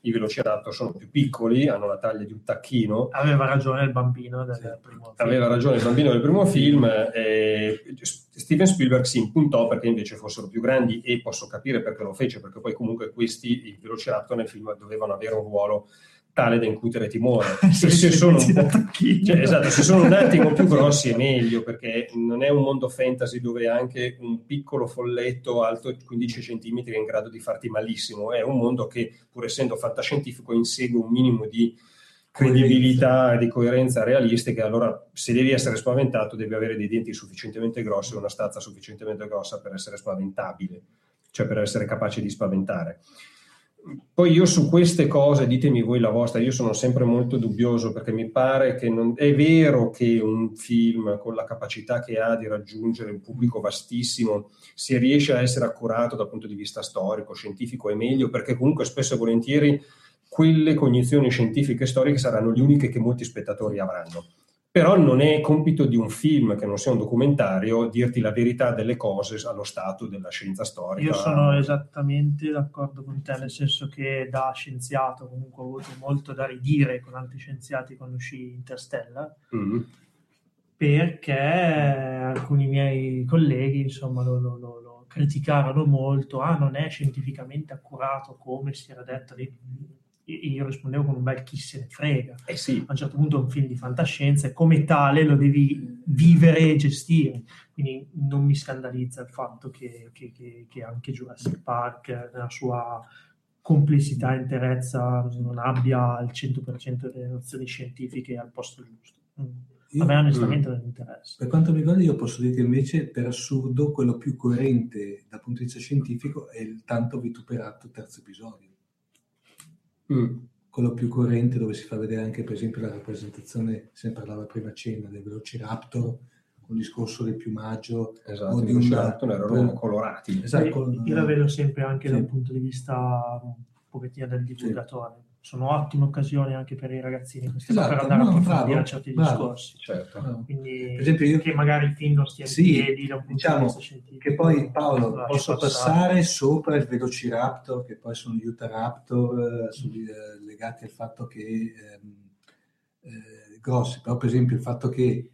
i velociraptor sono più piccoli, hanno la taglia di un tacchino. Aveva ragione il bambino del sì. primo film. Aveva ragione il bambino del primo film. E Steven Spielberg si impuntò perché invece fossero più grandi e posso capire perché lo fece, perché poi comunque questi, i velociraptor nel film dovevano avere un ruolo tale da incutere timore. Se, se, sono cioè, esatto, se sono un attimo più grossi è meglio, perché non è un mondo fantasy dove anche un piccolo folletto alto 15 cm è in grado di farti malissimo, è un mondo che, pur essendo fantascientifico, insegue un minimo di credibilità e di coerenza realistica, allora se devi essere spaventato devi avere dei denti sufficientemente grossi e una stazza sufficientemente grossa per essere spaventabile, cioè per essere capace di spaventare. Poi io su queste cose, ditemi voi la vostra, io sono sempre molto dubbioso perché mi pare che non, è vero che un film con la capacità che ha di raggiungere un pubblico vastissimo, se riesce a essere accurato dal punto di vista storico, scientifico, è meglio perché comunque spesso e volentieri quelle cognizioni scientifiche e storiche saranno le uniche che molti spettatori avranno. Però non è compito di un film, che non sia un documentario, dirti la verità delle cose allo stato della scienza storica. Io sono esattamente d'accordo con te, nel senso che da scienziato comunque ho avuto molto da ridire con altri scienziati quando uscì Interstellar, mm-hmm. perché alcuni miei colleghi insomma lo, lo, lo, lo criticarono molto, ah non è scientificamente accurato come si era detto io rispondevo con un bel chi se ne frega. Eh sì. A un certo punto è un film di fantascienza e come tale lo devi vivere e gestire. Quindi non mi scandalizza il fatto che, che, che, che anche Jurassic Park, nella sua complessità e interezza, non abbia il 100% delle nozioni scientifiche al posto giusto. Mm. A me onestamente non interessa. Per quanto mi riguarda, io posso dire che invece, per assurdo, quello più coerente dal punto di vista scientifico è il tanto vituperato terzo episodio. Mm. Quello più coerente dove si fa vedere anche, per esempio, la rappresentazione, se ne parlava prima cena, del Velociraptor, con il discorso del piumaggio. Esatto, o di Velociraptor erano colorati. Esatto, Io- con- Io la vedo sempre anche Sì. da un punto di vista un pochettino del divulgatore. Sono ottime occasioni anche per i ragazzini queste Esatto, per andare no, a approfondire bravo, certi bravo. discorsi. Certo. No. Quindi, Per esempio, io- che magari il film non stia in Sì, piedi da un punto diciamo di vista scientifico. Che poi Paolo lo lascio posso passare sopra il Velociraptor, che poi sono gli Utahraptor eh, sugli, eh, legati al fatto che ehm, eh, grossi, però per esempio il fatto che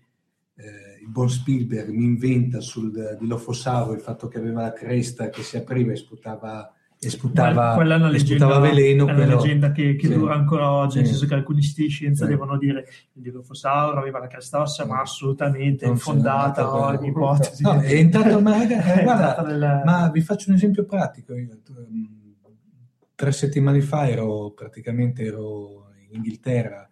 eh, il buon Spielberg mi inventa sul Dilophosauro il fatto che aveva la cresta che si apriva e sputava, e sputava, quella è una leggenda, sputava veleno. è una quello- leggenda che, che Sì. dura ancora oggi, nel Sì. senso che alcuni sti di scienza Sì. devono dire che il Dilophosauro aveva la cresta ossa, Sì. ma assolutamente Non infondata ogni ipotesi. No, è entrato, ma, raga, È guarda, nel- Ma vi faccio un esempio pratico. Io, ehm, tre settimane fa ero praticamente ero in Inghilterra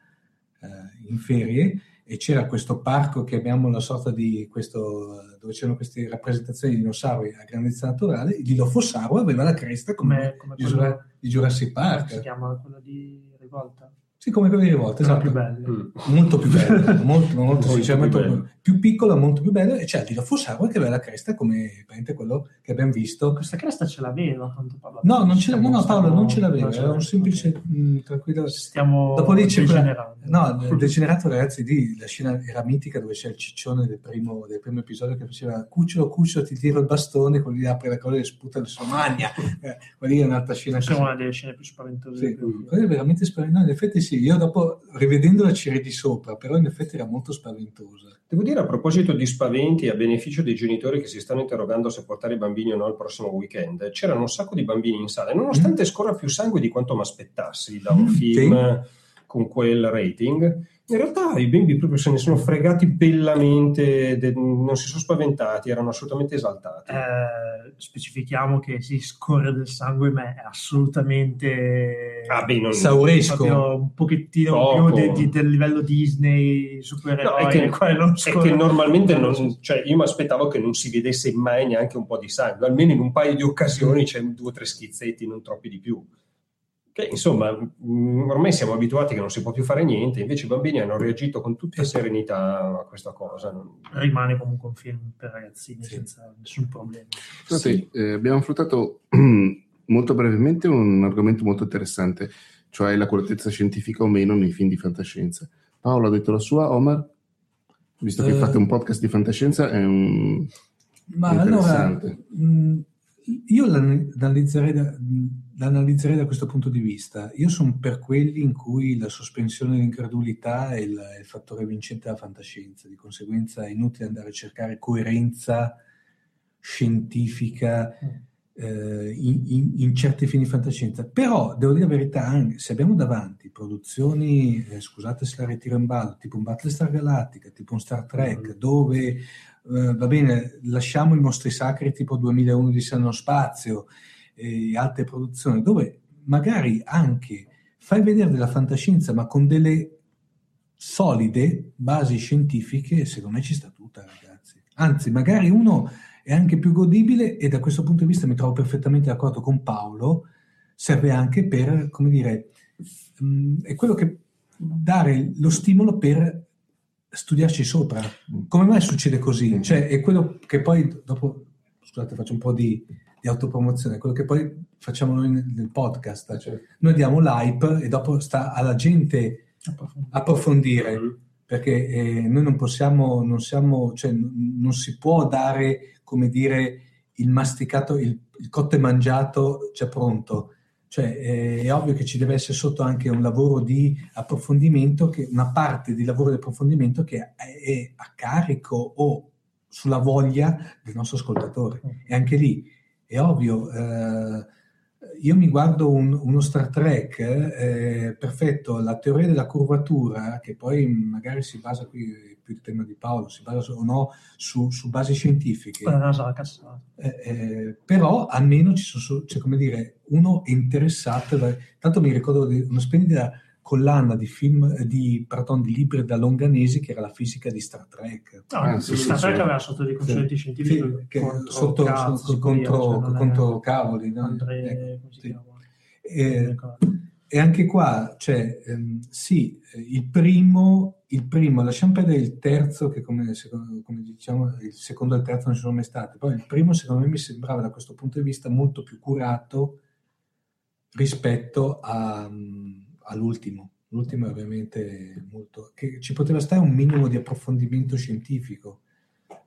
eh, in ferie e c'era questo parco che abbiamo una sorta di questo dove c'erano queste rappresentazioni di dinosauri a grandezza naturale. Il Dilophosauro aveva la cresta come, come, come di, quello, di Jurassic come si Park. chiama quello di Rivolta? Sì, come quello di Sono esatto. più belli. Mm. Molto più bello, molto, molto, Molto sinceramente, più bello. più piccolo, molto più bello. E c'è il Dilophosauro che aveva la cresta come praticamente quello che abbiamo visto Questa cresta ce l'aveva quanto parla. No, non ce l'aveva, no, Paolo, non ce l'aveva, era un semplice, mh, tranquillo. Stiamo Dopo lì c'è quella-. No, il degenerato, ragazzi, lì la scena era mitica dove c'è il ciccione del primo, del primo episodio che faceva cucciolo, cucciolo, ti tiro il bastone, quello lì apre la cosa e sputa la sua magna. Eh, quella lì è un'altra scena. Questa è una delle scene più spaventose. Sì, quella è veramente spaventosa. In effetti sì, io dopo, rivedendola ci ridi sopra, però in effetti era molto spaventosa. Devo dire a proposito di spaventi, a beneficio dei genitori che si stanno interrogando se portare i bambini o no al prossimo weekend, c'erano un sacco di bambini in sala, e nonostante scorra più sangue di quanto mi aspettassi da un Mm, film con quel rating, in realtà i bimbi proprio se ne sono fregati bellamente, de- non si sono spaventati, erano assolutamente esaltati. Eh, specifichiamo che si scorre del sangue, ma è assolutamente Ah, beh, non- Sauresco. un pochettino Poco. più de- di- del livello Disney, supereroi, No, è che- non È scorre. che normalmente non, cioè io mi aspettavo che non si vedesse mai neanche un po' di sangue, almeno in un paio di occasioni c'è due o tre schizzetti, non troppi di più. Che insomma, mh, ormai siamo abituati che non si può più fare niente, invece i bambini hanno reagito con tutta serenità a questa cosa. rimane comunque un film per ragazzini Sì. senza nessun problema. Infatti, eh, abbiamo affrontato molto brevemente un argomento molto interessante, cioè l'accuratezza scientifica o meno nei film di fantascienza. Paolo ha detto la sua, Omar? Visto che Eh. fate un podcast di fantascienza, è un... Ma allora, Interessante. mh, io l'an- l'analizzerei da, l'analizzerei da questo punto di vista. Io sono per quelli in cui la sospensione dell'incredulità è il, è il fattore vincente della fantascienza, di conseguenza è inutile andare a cercare coerenza scientifica eh, in, in- in certi film di fantascienza. Però, devo dire la verità, anche se abbiamo davanti produzioni, eh, scusate se la ritiro in ballo, tipo un Battlestar Galactica, tipo un Star Trek, Mm. dove eh, va bene, lasciamo i mostri sacri tipo 2001 di Sanno Spazio e altre produzioni, dove magari anche fai vedere della fantascienza, ma con delle solide basi scientifiche, secondo me ci sta tutta, ragazzi. Anzi, magari uno è anche più godibile e da questo punto di vista mi trovo perfettamente d'accordo con Paolo, serve anche per, come dire, mh, è quello che dare lo stimolo per studiarci sopra. Come mai succede così? Cioè, è quello che poi dopo, scusate, faccio un po' di, di autopromozione, quello che poi facciamo noi nel, nel podcast. Cioè, Noi diamo l'hype e dopo sta alla gente approfondire mm, perché eh, noi non possiamo, non siamo, cioè n- non si può dare, come dire, il masticato, il, il cotto e mangiato già pronto. Cioè, eh, è ovvio che ci deve essere sotto anche un lavoro di approfondimento, che, una parte di lavoro di approfondimento che è, a carico o sulla voglia del nostro ascoltatore. E anche lì è ovvio, eh, io mi guardo un- uno Star Trek, eh, perfetto, la teoria della curvatura, che poi magari si basa qui, più il tema di Paolo, si basa o no su, su basi scientifiche, eh, eh, però almeno ci sono, c'è come dire, uno è interessato, da- tanto mi ricordo di una splendida collana di film, di, pardon, di libri da Longanesi che era la fisica di Star Trek. No, Ah, sì, Star Trek sì. aveva sotto dei concetti Sì, scientifici sì, che contro, sotto, cazzo, contro, cioè non è- contro cavoli. no? Andre, Ecco, si sì. Eh. E anche qua, cioè, ehm, sì, eh, il primo, il primo, lasciamo perdere il terzo, che come, secondo- come diciamo, il secondo e il terzo non ci sono mai stati, poi il primo secondo me mi sembrava da questo punto di vista molto più curato rispetto a, mm, all'ultimo. L'ultimo è ovviamente molto... che ci poteva stare un minimo di approfondimento scientifico.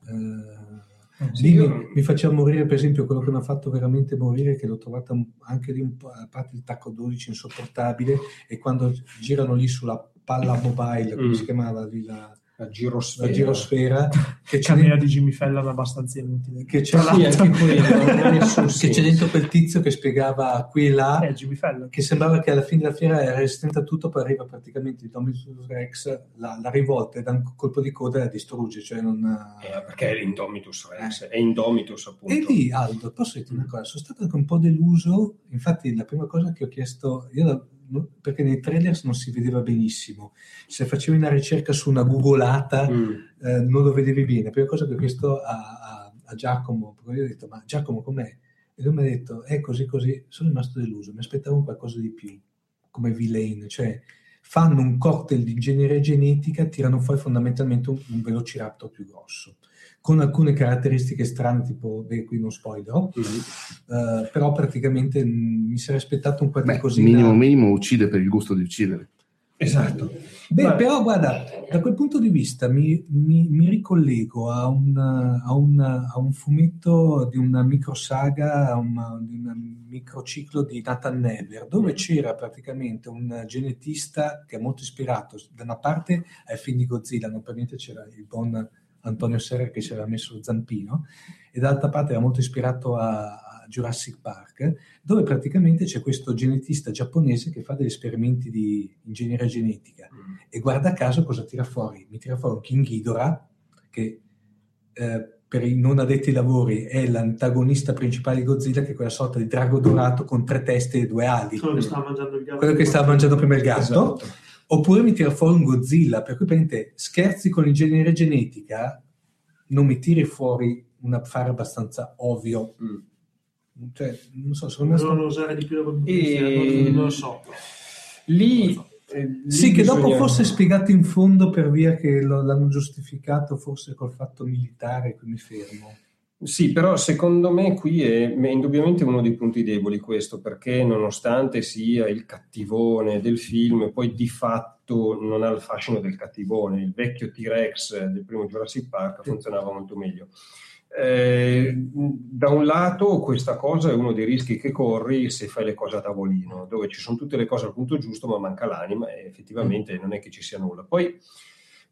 Eh, Sì, Lì io- mi, faceva morire, per esempio, quello che mi ha fatto veramente morire, che l'ho trovata anche lì a parte il tacco 12 insopportabile, e quando girano lì sulla palla mobile, come Mm. si chiamava lì la, la girosfera. la girosfera, che c'è, dentro, di Jimmy Fallon è abbastanza inutile. che c'è, Sì, anche quello, che c'è dentro quel tizio che spiegava qui e là, Eh, Jimmy Fallon. che sembrava che alla fine della fiera era resistente a tutto, poi arriva praticamente il Dominus Rex, la, la rivolta e da un colpo di coda e la distrugge. Cioè non, Eh, perché è l'Indomitus Rex, è Indomitus appunto. E lì, Aldo, posso dirti una cosa? Sono stato anche un po' deluso. Infatti, la prima cosa che ho chiesto, io la- perché nei trailers non si vedeva benissimo. Se facevi una ricerca su una googolata, Mm. eh, non lo vedevi bene. La prima cosa che ho chiesto a, a- a Giacomo, perché io ho detto, ma Giacomo com'è? E lui mi ha detto, è così così. Sono rimasto deluso, mi aspettavo qualcosa di più, come villain. Cioè, fanno un cocktail di ingegneria genetica, tirano fuori fondamentalmente un, un velociraptor più grosso con alcune caratteristiche strane, tipo, beh, qui non spoilerò, Mm. eh, però praticamente mh, mi sarei aspettato un qualche Beh, minimo minimo uccide per il gusto di uccidere. Esatto. Beh, Ma- però guarda, da quel punto di vista mi, mi- mi ricollego a un, a, un, a un fumetto di una microsaga, una- di un microciclo di Nathan Never, dove c'era praticamente un genetista che è molto ispirato da una parte ai film di Godzilla, non per niente c'era il buon Antonio Serra che ci aveva messo zampino, e dall'altra parte era molto ispirato a, Jurassic Park, dove praticamente c'è questo genetista giapponese che fa degli esperimenti di ingegneria genetica. E guarda caso cosa tira fuori? Mi tira fuori un King Ghidorah che eh, per i non addetti ai lavori è l'antagonista principale di Godzilla che è quella sorta di drago dorato con tre teste e due ali. Quello che stava mangiando quello che stava mangiando prima il gatto. Esatto. Oppure mi tira fuori un Godzilla per cui praticamente scherzi con l'ingegneria genetica non mi tiri fuori un affare abbastanza ovvio Mm. cioè non so sono rimasto Non usare di più la E- non, non lo so. Lì, eh, lì Sì, che dopo fosse spiegato in fondo per via che lo- l'hanno giustificato forse col fatto militare, qui mi fermo. Sì, però secondo me qui è, è indubbiamente uno dei punti deboli questo, perché nonostante sia il cattivone del film, poi di fatto non ha il fascino del cattivone. Il vecchio T-Rex del primo Jurassic Park funzionava molto meglio. Eh, da un lato questa cosa è uno dei rischi che corri se fai le cose a tavolino, dove ci sono tutte le cose al punto giusto ma manca l'anima e effettivamente non è che ci sia nulla. Poi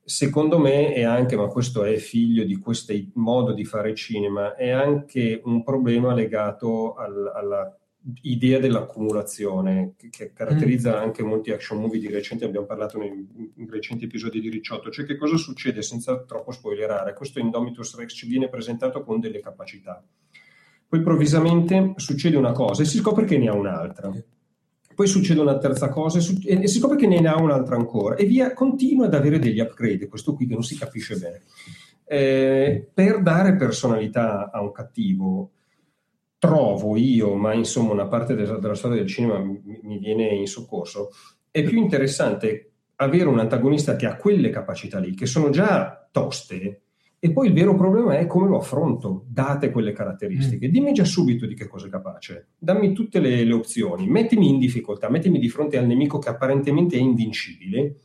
secondo me è anche, ma questo è figlio di questo modo di fare cinema, è anche un problema legato al- alla idea dell'accumulazione che, che caratterizza anche molti action movie di recente, abbiamo parlato nei, in recenti episodi di Ricciotto, cioè che cosa succede senza troppo spoilerare? Questo Indomitus Rex ci viene presentato con delle capacità, poi improvvisamente succede una cosa e si scopre che ne ha un'altra. Poi succede una terza cosa e, e si scopre che ne ha un'altra ancora e via, continua ad avere degli upgrade, questo qui che non si capisce bene. Eh, per dare personalità a un cattivo, trovo io, ma insomma una parte della, della storia del cinema mi, mi viene in soccorso, è più interessante avere un antagonista che ha quelle capacità lì, che sono già toste, e poi il vero problema è come lo affronto, date quelle caratteristiche. Dimmi già subito di che cosa è capace, dammi tutte le, le opzioni, mettimi in difficoltà, mettimi di fronte al nemico che apparentemente è invincibile,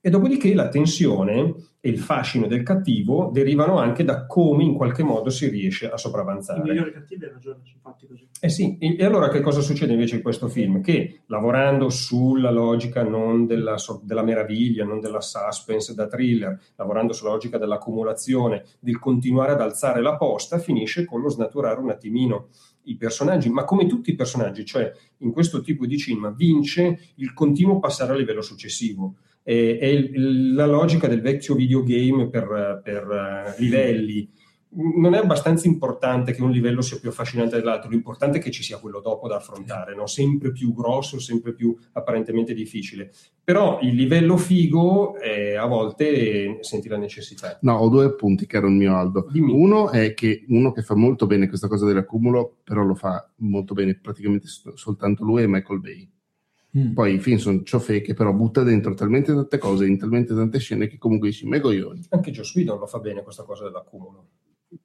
e dopodiché la tensione e il fascino del cattivo derivano anche da come in qualche modo si riesce a I sopravvanzare. migliori cattivi hanno ragione, sono fatti così. Eh sì, e allora che cosa succede invece in questo film? Che lavorando sulla logica non della, della meraviglia, non della suspense da thriller, lavorando sulla logica dell'accumulazione, del continuare ad alzare la posta, finisce con lo snaturare un attimino i personaggi, ma come tutti i personaggi, cioè in questo tipo di cinema vince il continuo passare al livello successivo. È, il- la logica del vecchio videogame per, per, eh, livelli non è abbastanza importante che un livello sia più affascinante dell'altro, l'importante è che ci sia quello dopo da affrontare, no? sempre più grosso, sempre più apparentemente difficile. Però il livello figo eh, a volte senti la necessità. No, ho due punti, caro il mio Aldo. Dimmi. Uno è che uno che fa molto bene questa cosa dell'accumulo, però lo fa molto bene praticamente soltanto lui, è Michael Bay. Mm. Poi i film sono ciofè che però butta dentro talmente tante cose in talmente tante scene che comunque dici me coglioni. Anche Joss Whedon lo fa bene questa cosa dell'accumulo.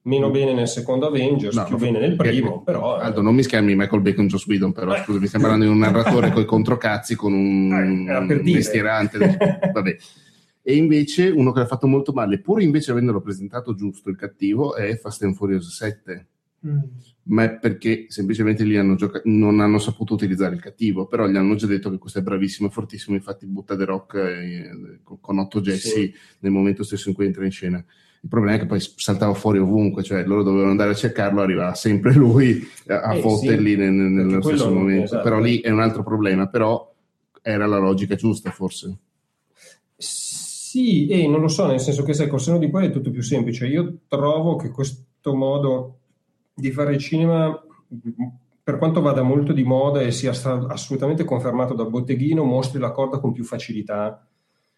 Meno bene nel secondo Avengers, No, più bene nel primo, eh, però... eh, Aldo, non mi schermi Michael Bay con Joss Whedon, però Eh. scusa, mi stiamo parlando di un narratore con i controcazzi con un, Eh, un mestierante. Vabbè. E invece uno che l'ha fatto molto male, pur invece avendolo presentato giusto il cattivo, è Fast and Furious 7. Mm. Ma è perché semplicemente lì hanno gioca- non hanno saputo utilizzare il cattivo, però gli hanno già detto che questo è bravissimo e fortissimo, infatti butta The Rock eh, con- otto Jesse Sì. nel momento stesso in cui entra in scena. Il problema è che poi saltava fuori ovunque, cioè loro dovevano andare a cercarlo, arrivava sempre lui a, Eh, fotterli sì, nel- nel- nello stesso momento. esatto. Però lì è un altro problema, però era la logica giusta forse. Sì, e non lo so, nel senso che sai, col seno di poi è tutto più semplice. Io trovo che questo modo di fare cinema, per quanto vada molto di moda e sia assolutamente confermato dal botteghino, mostri la corda con più facilità,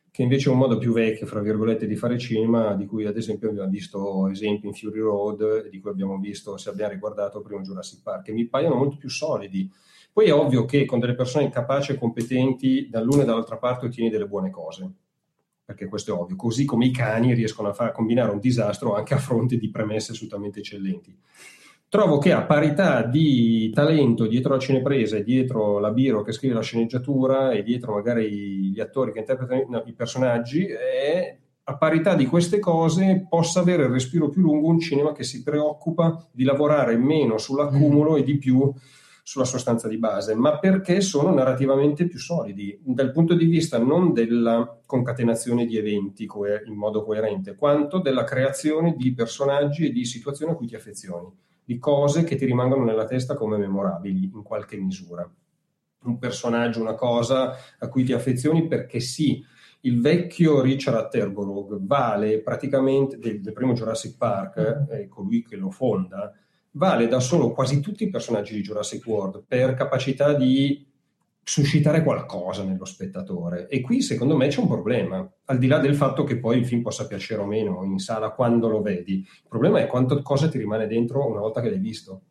che invece è un modo più vecchio, fra virgolette, di fare cinema, di cui ad esempio abbiamo visto esempi in Fury Road, di cui abbiamo visto, se abbiamo riguardato prima Jurassic Park, che mi paiono molto più solidi. Poi è ovvio che con delle persone capaci e competenti, dall'una e dall'altra parte ottieni delle buone cose perché questo è ovvio, così come i cani riescono a far combinare un disastro anche a fronte di premesse assolutamente eccellenti. Trovo che a parità di talento dietro la cinepresa e dietro la biro che scrive la sceneggiatura e dietro magari gli attori che interpretano no, i personaggi, eh, a parità di queste cose possa avere il respiro più lungo un cinema che si preoccupa di lavorare meno sull'accumulo e di più sulla sostanza di base, ma perché sono narrativamente più solidi dal punto di vista non della concatenazione di eventi in modo coerente, quanto della creazione di personaggi e di situazioni a cui ti affezioni, di cose che ti rimangono nella testa come memorabili in qualche misura. Un personaggio, una cosa a cui ti affezioni perché sì, il vecchio Richard Attenborough vale praticamente del, del primo Jurassic Park, eh, colui che lo fonda, vale da solo quasi tutti i personaggi di Jurassic World per capacità di suscitare qualcosa nello spettatore. E qui secondo me c'è un problema, al di là del fatto che poi il film possa piacere o meno in sala quando lo vedi. Il problema è quanto cosa ti rimane dentro una volta che l'hai visto.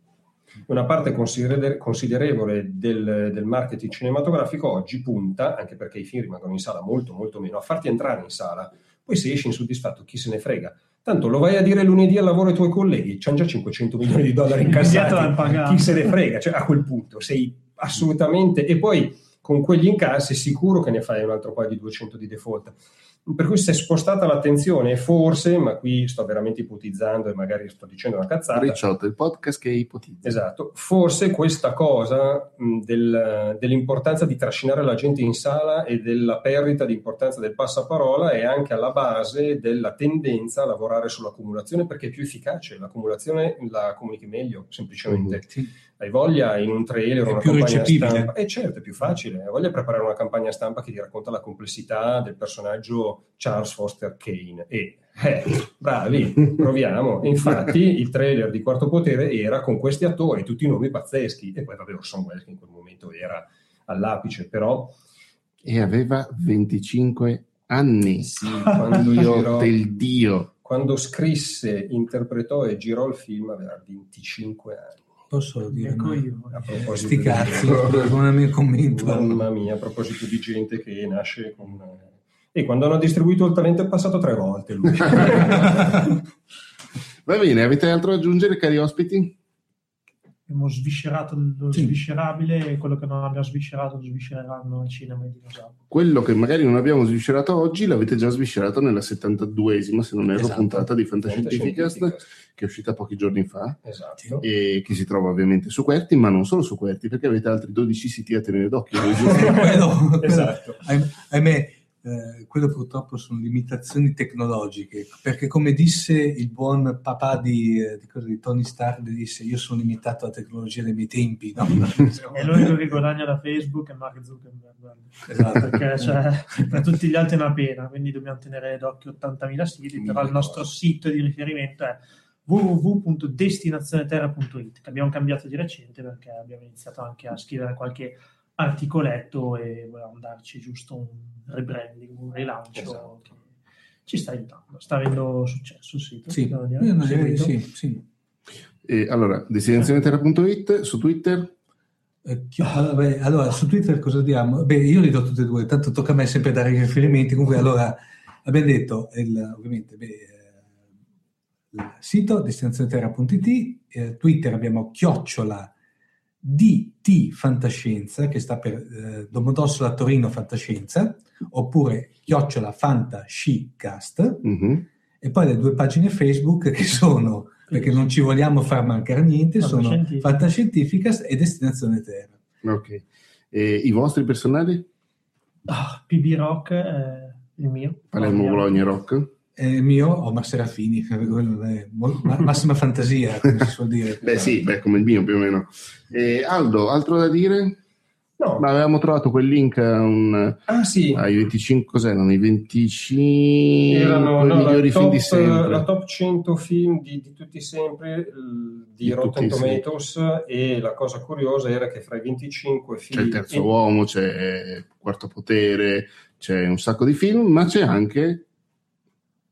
Una parte consider- considerevole del, del marketing cinematografico oggi punta, anche perché i film rimangono in sala molto molto meno, a farti entrare in sala. Poi se esci insoddisfatto, chi se ne frega. Tanto lo vai a dire lunedì al lavoro ai tuoi colleghi, c'hanno già 500 milioni di dollari incassati, chi se ne frega, cioè a quel punto sei assolutamente... E poi con quegli incassi sicuro che ne fai un altro paio di 200 di default. Per cui si è spostata l'attenzione e forse, ma qui sto veramente ipotizzando e magari sto dicendo una cazzata, Ricciotto, il podcast che ipotizza. Esatto, forse questa cosa mh, del- dell'importanza di trascinare la gente in sala e della perdita di importanza del passaparola è anche alla base della tendenza a lavorare sull'accumulazione perché è più efficace, l'accumulazione la comunichi meglio, semplicemente. Sì. Hai voglia in un trailer È o una più campagna stampa? Eh certo, è più facile. Hai voglia di preparare una campagna stampa che ti racconta la complessità del personaggio Charles Foster Kane. E, eh, bravi, proviamo. Infatti il trailer di Quarto Potere era con questi attori, tutti i nomi pazzeschi. E poi vabbè Orson Welles che in quel momento era all'apice, però E aveva 25 anni. sì, quando, girò- del Dio. quando scrisse, interpretò e girò il film aveva 25 anni. Posso dire Ecco no? io. A Eh, proposito Sti di- cazzi, non è il mio commento. Mamma mia, a proposito di gente che nasce con... E quando hanno distribuito il talento è passato tre volte lui. Va bene, avete altro da aggiungere, cari ospiti? Abbiamo sviscerato lo Sì. sviscerabile e quello che non abbiamo sviscerato lo sviscereranno al cinema i dinosauri. Quello che magari non abbiamo sviscerato oggi l'avete già sviscerato nella 72esima, se non erro, Esatto. puntata di Fantascientificast, che è uscita pochi giorni fa Esatto. e che si trova ovviamente su Querti, ma non solo su Querti, perché avete altri 12 siti a tenere d'occhio. Esatto. ahim- ahimè, eh, quello purtroppo sono limitazioni tecnologiche, perché come disse il buon papà di, eh, di, cosa, di Tony Stark, disse io sono limitato alla tecnologia dei miei tempi. no? E l'unico che guadagna da Facebook è Mark Zuckerberg. Esatto. Perché cioè, per tutti gli altri è una pena, quindi dobbiamo tenere d'occhio 80.000 siti, però il nostro sito di riferimento è www.destinazioneterra.it che abbiamo cambiato di recente perché abbiamo iniziato anche a scrivere qualche articoletto e volevamo darci giusto un rebranding, un rilancio Esatto. che ci sta aiutando. Sta avendo successo il sito? Sì, dire. Eh, eh, sì, sì. E allora, destinazioneterra.it su Twitter. Eh, chi- allora, beh, allora, su Twitter cosa diamo? Beh, io li do tutti e due, tanto tocca a me sempre dare i riferimenti. Comunque, allora, abbiamo detto, il- ovviamente, beh, eh, il sito destinazioneterra.it, eh, Twitter abbiamo chiocciola DT Fantascienza, che sta per eh, Domodossola Torino Fantascienza, oppure chiocciola Fantascicast, Mhm. e poi le due pagine Facebook che sono, perché non ci vogliamo far mancare niente, sono Fantascientifica. Fantascientificas e Destinazione Terra. Ok. E I vostri personali? Ah, PB Rock è il mio. Palermo. Bologna, Rock. Eh, il mio Omar Serafini, massima fantasia, come si suol dire. Beh sì, beh, come il mio più o meno. E Aldo, altro da dire? No. Ma avevamo trovato quel link a un- Ah sì, ai 25, cos'erano? I 25 erano no, migliori la, film di top, sempre. la top 100 film di, di tutti sempre di, Di Rotten. Tomatoes e la cosa curiosa era che fra i 25 C'è film il terzo e- uomo, c'è Quarto Potere, c'è un sacco di film, ma c'è anche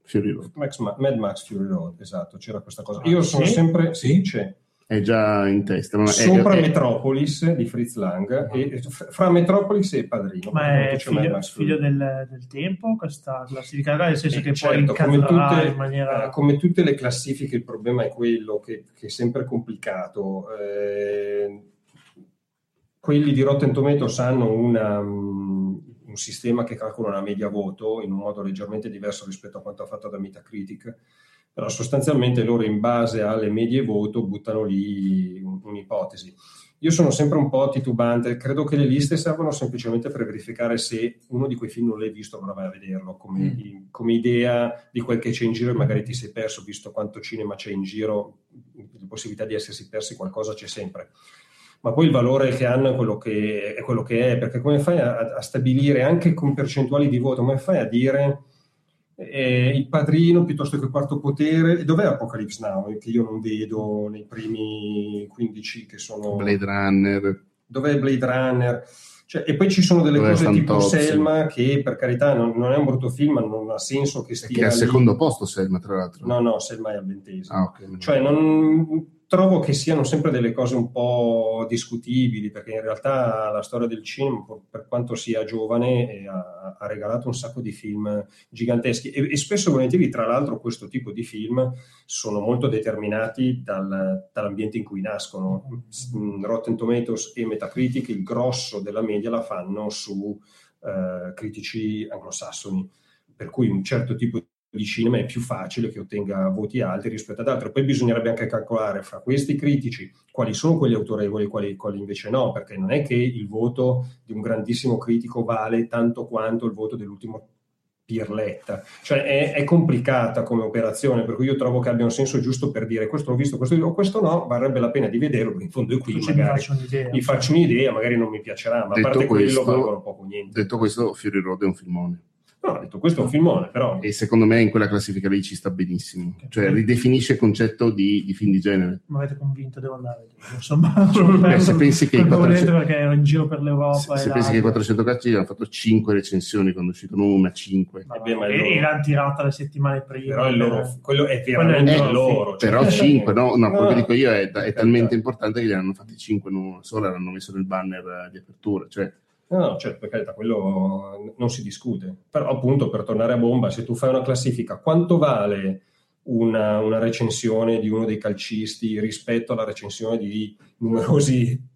Fury Road. Max Ma- Mad Max Fury Road, esatto, c'era questa cosa. Ah, Io sono sì? sempre Sì? c'è. È già in testa. ma è- sopra è- Metropolis di Fritz Lang e f- fra Metropolis e Padrino. Ma è figlio, figlio del, del tempo questa classifica, nel senso Eh, che certo, poi come tutte, in maniera... eh, come tutte le classifiche, il problema è quello che, che è sempre complicato. Eh, quelli di Rotten Tomatoes hanno una, mm, un sistema che calcola una media voto in un modo leggermente diverso rispetto a quanto ha fatto da Metacritic, però sostanzialmente loro in base alle medie voto buttano lì un- un'ipotesi. Io sono sempre un po' titubante, credo che le liste servono semplicemente per verificare se uno di quei film non l'hai visto, allora vai a vederlo, come, Mm. come idea di quel che c'è in giro e magari ti sei perso, visto quanto cinema c'è in giro, la possibilità di essersi persi qualcosa c'è sempre. Ma poi il valore che hanno è quello che è, quello che è perché come fai a, a stabilire anche con percentuali di voto, come fai a dire eh, il padrino piuttosto che il quarto potere? Dov'è Apocalypse Now? Che io non vedo nei primi 15 che sono... Blade Runner. dov'è Blade Runner? Cioè, e poi ci sono delle Dov'è cose tipo? Selma che per carità non, non è un brutto film, ma non ha senso che Che stia è al secondo posto, Selma, tra l'altro. No, no, Selma è al ventesimo. Ah, ok. Cioè, non, trovo che siano sempre delle cose un po' discutibili, perché in realtà la storia del cinema, per quanto sia giovane, eh, ha, ha regalato un sacco di film giganteschi e, e spesso e volentieri, tra l'altro, questo tipo di film sono molto determinati dal- dall'ambiente in cui nascono. Mm, Rotten Tomatoes e Metacritic il grosso della media la fanno su eh, critici anglosassoni, per cui un certo tipo di cinema è più facile che ottenga voti alti rispetto ad altri. Poi bisognerebbe anche calcolare fra questi critici quali sono quelli autorevoli e quali, quali invece no, perché non è che il voto di un grandissimo critico vale tanto quanto il voto dell'ultimo pirletta. Cioè è, è complicata come operazione, per cui io trovo che abbia un senso giusto per dire questo l'ho visto, questo o questo no, varrebbe la pena di vederlo, in fondo è qui Così mi magari faccio un'idea. mi faccio un'idea, magari non mi piacerà, ma Detto a parte questo- quello valgono poco niente. Detto questo, Fury Road è un filmone. No, ho detto questo è un filmone, però E secondo me in quella classifica lì ci sta benissimo. Cioè ridefinisce il concetto di, di film di genere. Mi avete convinto, devo andare. Insomma, Beh, se pensi che i quello 400 volete perché ero in giro per l'Europa. Se, se pensi che i 400 cacci hanno fatto 5 recensioni quando è uscito, non una, 5. Ma- Eh ma e, loro- e l'hanno tirata le settimane prima. però il loro, quello è veramente Quello è loro. loro cioè- Però 5, no? No, quello No, che dico io è, è talmente importante che gli hanno fatti 5 in una sola, l'hanno messo nel banner eh, di apertura. Cioè, No, no, certo, per carità, quello non si discute. Però appunto, per tornare a bomba, se tu fai una classifica, quanto vale una, una recensione di uno dei calcisti rispetto alla recensione di numerosi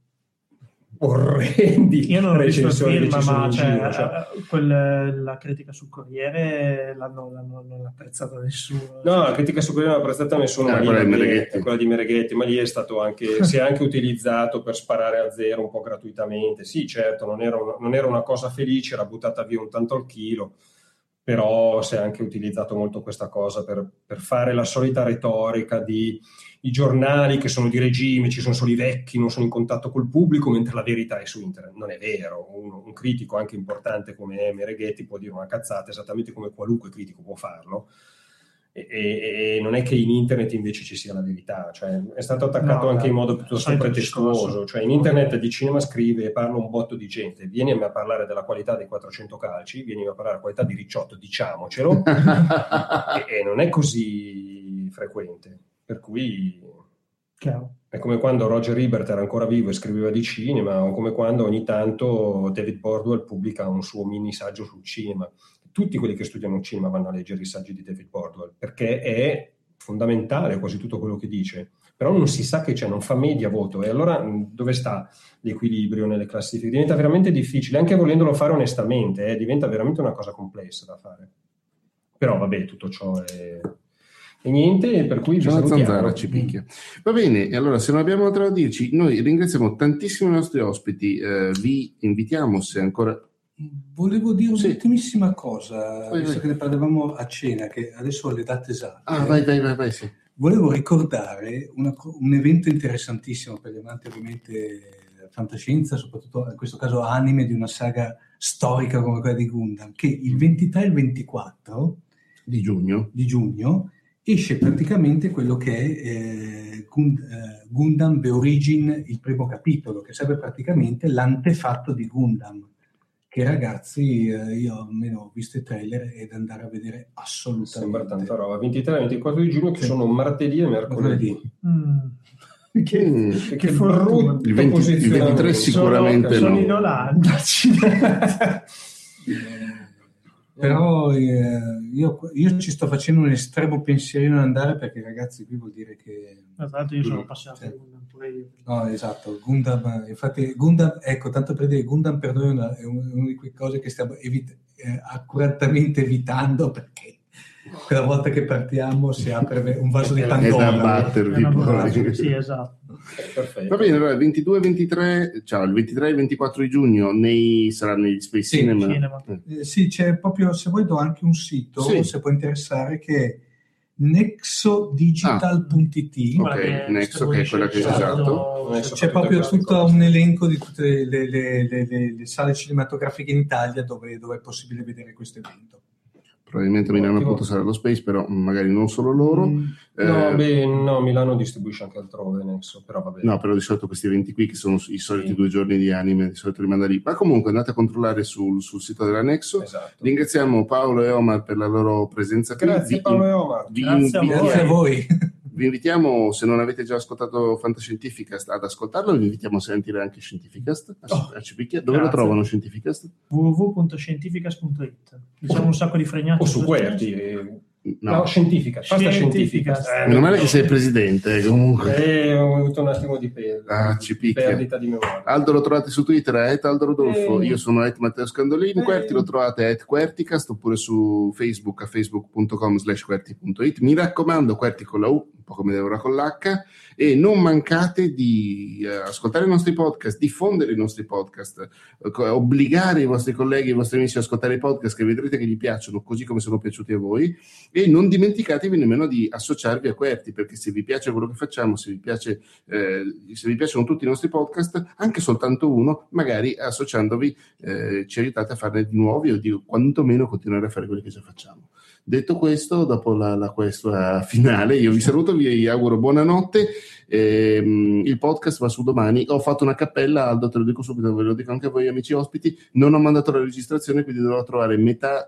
orrendi Io non ho visto il film, ma cioè, giro? cioè. eh, quel- la critica sul Corriere l'hanno, l'hanno- non l'ha apprezzato nessuno. No, la critica su quello non l'ha apprezzata nessuno, Eh, quella di quella di Mereghetti, ma lì è stato anche, si è anche utilizzato per sparare a zero un po' gratuitamente. Sì, certo, non era, una, non era una cosa felice, era buttata via un tanto al chilo, però si è anche utilizzato molto questa cosa per, per fare la solita retorica di i giornali che sono di regime, ci sono solo i vecchi, non sono in contatto col pubblico, mentre la verità è su internet. Non è vero, un, un critico anche importante come Mereghetti può dire una cazzata esattamente come qualunque critico può farlo e, e, e non è che in internet invece ci sia la verità, cioè, è stato attaccato No, anche in modo piuttosto pretestuoso, cioè in internet di cinema scrive e parla un botto di gente, vieni a me a parlare della qualità dei 400 calci, vieni a parlare della qualità di Ricciotto, diciamocelo, e, e non è così frequente, per cui Chiaro. è come quando Roger Ebert era ancora vivo e scriveva di cinema, o come quando ogni tanto David Bordwell pubblica un suo mini saggio sul cinema. Tutti quelli che studiano cinema vanno a leggere i saggi di David Bordwell, perché è fondamentale quasi tutto quello che dice. Però non si sa che c'è, non fa media voto. E allora mh, dove sta l'equilibrio nelle classifiche? Diventa veramente difficile, anche volendolo fare onestamente, eh, diventa veramente una cosa complessa da fare. Però vabbè, tutto ciò è... E niente, per cui una salutiamo. zanzara, ci picchia. Va bene, e allora se non abbiamo altro da dirci, noi ringraziamo tantissimo i nostri ospiti, eh, vi invitiamo se ancora... Volevo dire Sì. un'ultimissima cosa, Vai, visto vai. che ne parlavamo a cena, che adesso ho le date esatte. Ah, vai, vai, vai, vai, sì. Volevo ricordare una un evento interessantissimo per gli amanti ovviamente della fantascienza, soprattutto in questo caso anime di una saga storica come quella di Gundam, che il 23 e il 24 Di giugno. di giugno esce praticamente quello che è eh, Gun- eh, Gundam The Origin, il primo capitolo, che serve praticamente l'antefatto di Gundam. Che ragazzi, eh, io almeno ho visto i trailer ed andare a vedere assolutamente. Sembra tanta roba. 23 e 24 di giugno che Sì. sono martedì e mercoledì. Mm. Che, Mm. che, Che brutto Il 20 il posizionamento. 23 sicuramente sono, sono no. in Olanda. Però eh, io, io ci sto facendo un estremo pensierino ad andare perché ragazzi qui vuol dire che... Tra l'altro io sono Mm, passato sì. Pure io. No, esatto, Gundam, infatti Gundam, ecco, tanto per dire, Gundam per noi è una, è un- una di quelle cose che stiamo evit- eh, accuratamente evitando perché quella volta che partiamo si apre un vaso di da È da Pandora. battervi poi. Sì, esatto. Perfetto. Va bene, allora il 22 e 23, ciao, il 23 e il 24 di giugno nei, saranno negli Space Sì, Cinema. cinema. Eh. Eh, sì, c'è proprio, se vuoi do anche un sito, Sì. se può interessare, che nexodigital.it. Ok, Nexo, che è quella che- esatto. C'è Soprattutto proprio tutto un elenco di tutte le- le- le- le sale cinematografiche in Italia dove, dove è possibile vedere questo evento. Probabilmente a Milano Ottimo. appunto sarà lo Space, però magari non solo loro. Mm, No, Eh, beh, no, Milano distribuisce anche altrove, Nexo, però vabbè. No, però di solito questi eventi qui, che sono i soliti Sì. due giorni di anime, di solito rimanda lì. Ma comunque andate a controllare sul, sul sito dell'Anexo. Esatto. Ringraziamo Paolo e Omar per la loro presenza qui. Grazie Vi- Paolo e Omar. vi, Grazie a invi- voi. Grazie a voi. Vi invitiamo, se non avete già ascoltato Fantascientificast, ad ascoltarlo. Vi invitiamo a sentire anche Scientificast. A, Oh, a Cipicchia. Dove lo grazie. trovano Scientificast? www.scientificas.it Diciamo un sacco di fregnate. O su Querti. Eh, No. No, scientifica. Basta Scientifica. scientifica. Eh, Meno male che sei presidente, eh, comunque. Eh, ho avuto un attimo di per- Ah, ci picchia. perdita di memoria. Aldo lo trovate su Twitter a Aldo Rodolfo, Eh. io sono at Matteo Scandolini, Eh. Querti lo trovate a Querticast oppure su Facebook a facebook.com slash querti.it. Mi raccomando, Querti con la U, un po' come ora con l'H, e non mancate di eh, ascoltare i nostri podcast, diffondere i nostri podcast, co- obbligare i vostri colleghi, i vostri amici ad ascoltare i podcast che vedrete che gli piacciono così come sono piaciuti a voi e non dimenticatevi nemmeno di associarvi a Querti perché se vi piace quello che facciamo, se vi, piace, eh, se vi piacciono tutti i nostri podcast, anche soltanto uno, magari associandovi eh, ci aiutate a farne di nuovi o di quantomeno continuare a fare quelli che già facciamo. Detto questo, dopo la, la questa finale, io vi saluto, vi auguro buonanotte. Ehm, il podcast va su domani. Ho fatto una cappella, Aldo, te lo dico subito, ve lo dico anche a voi, amici ospiti. Non ho mandato la registrazione, quindi dovrò trovare metà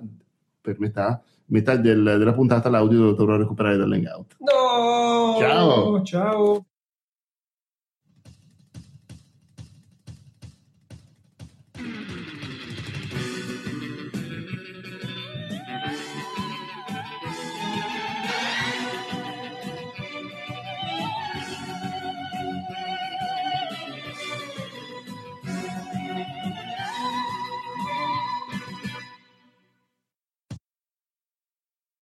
per metà, metà del- della puntata. L'audio lo dovrò recuperare dall'hangout. No! Ciao. Ciao!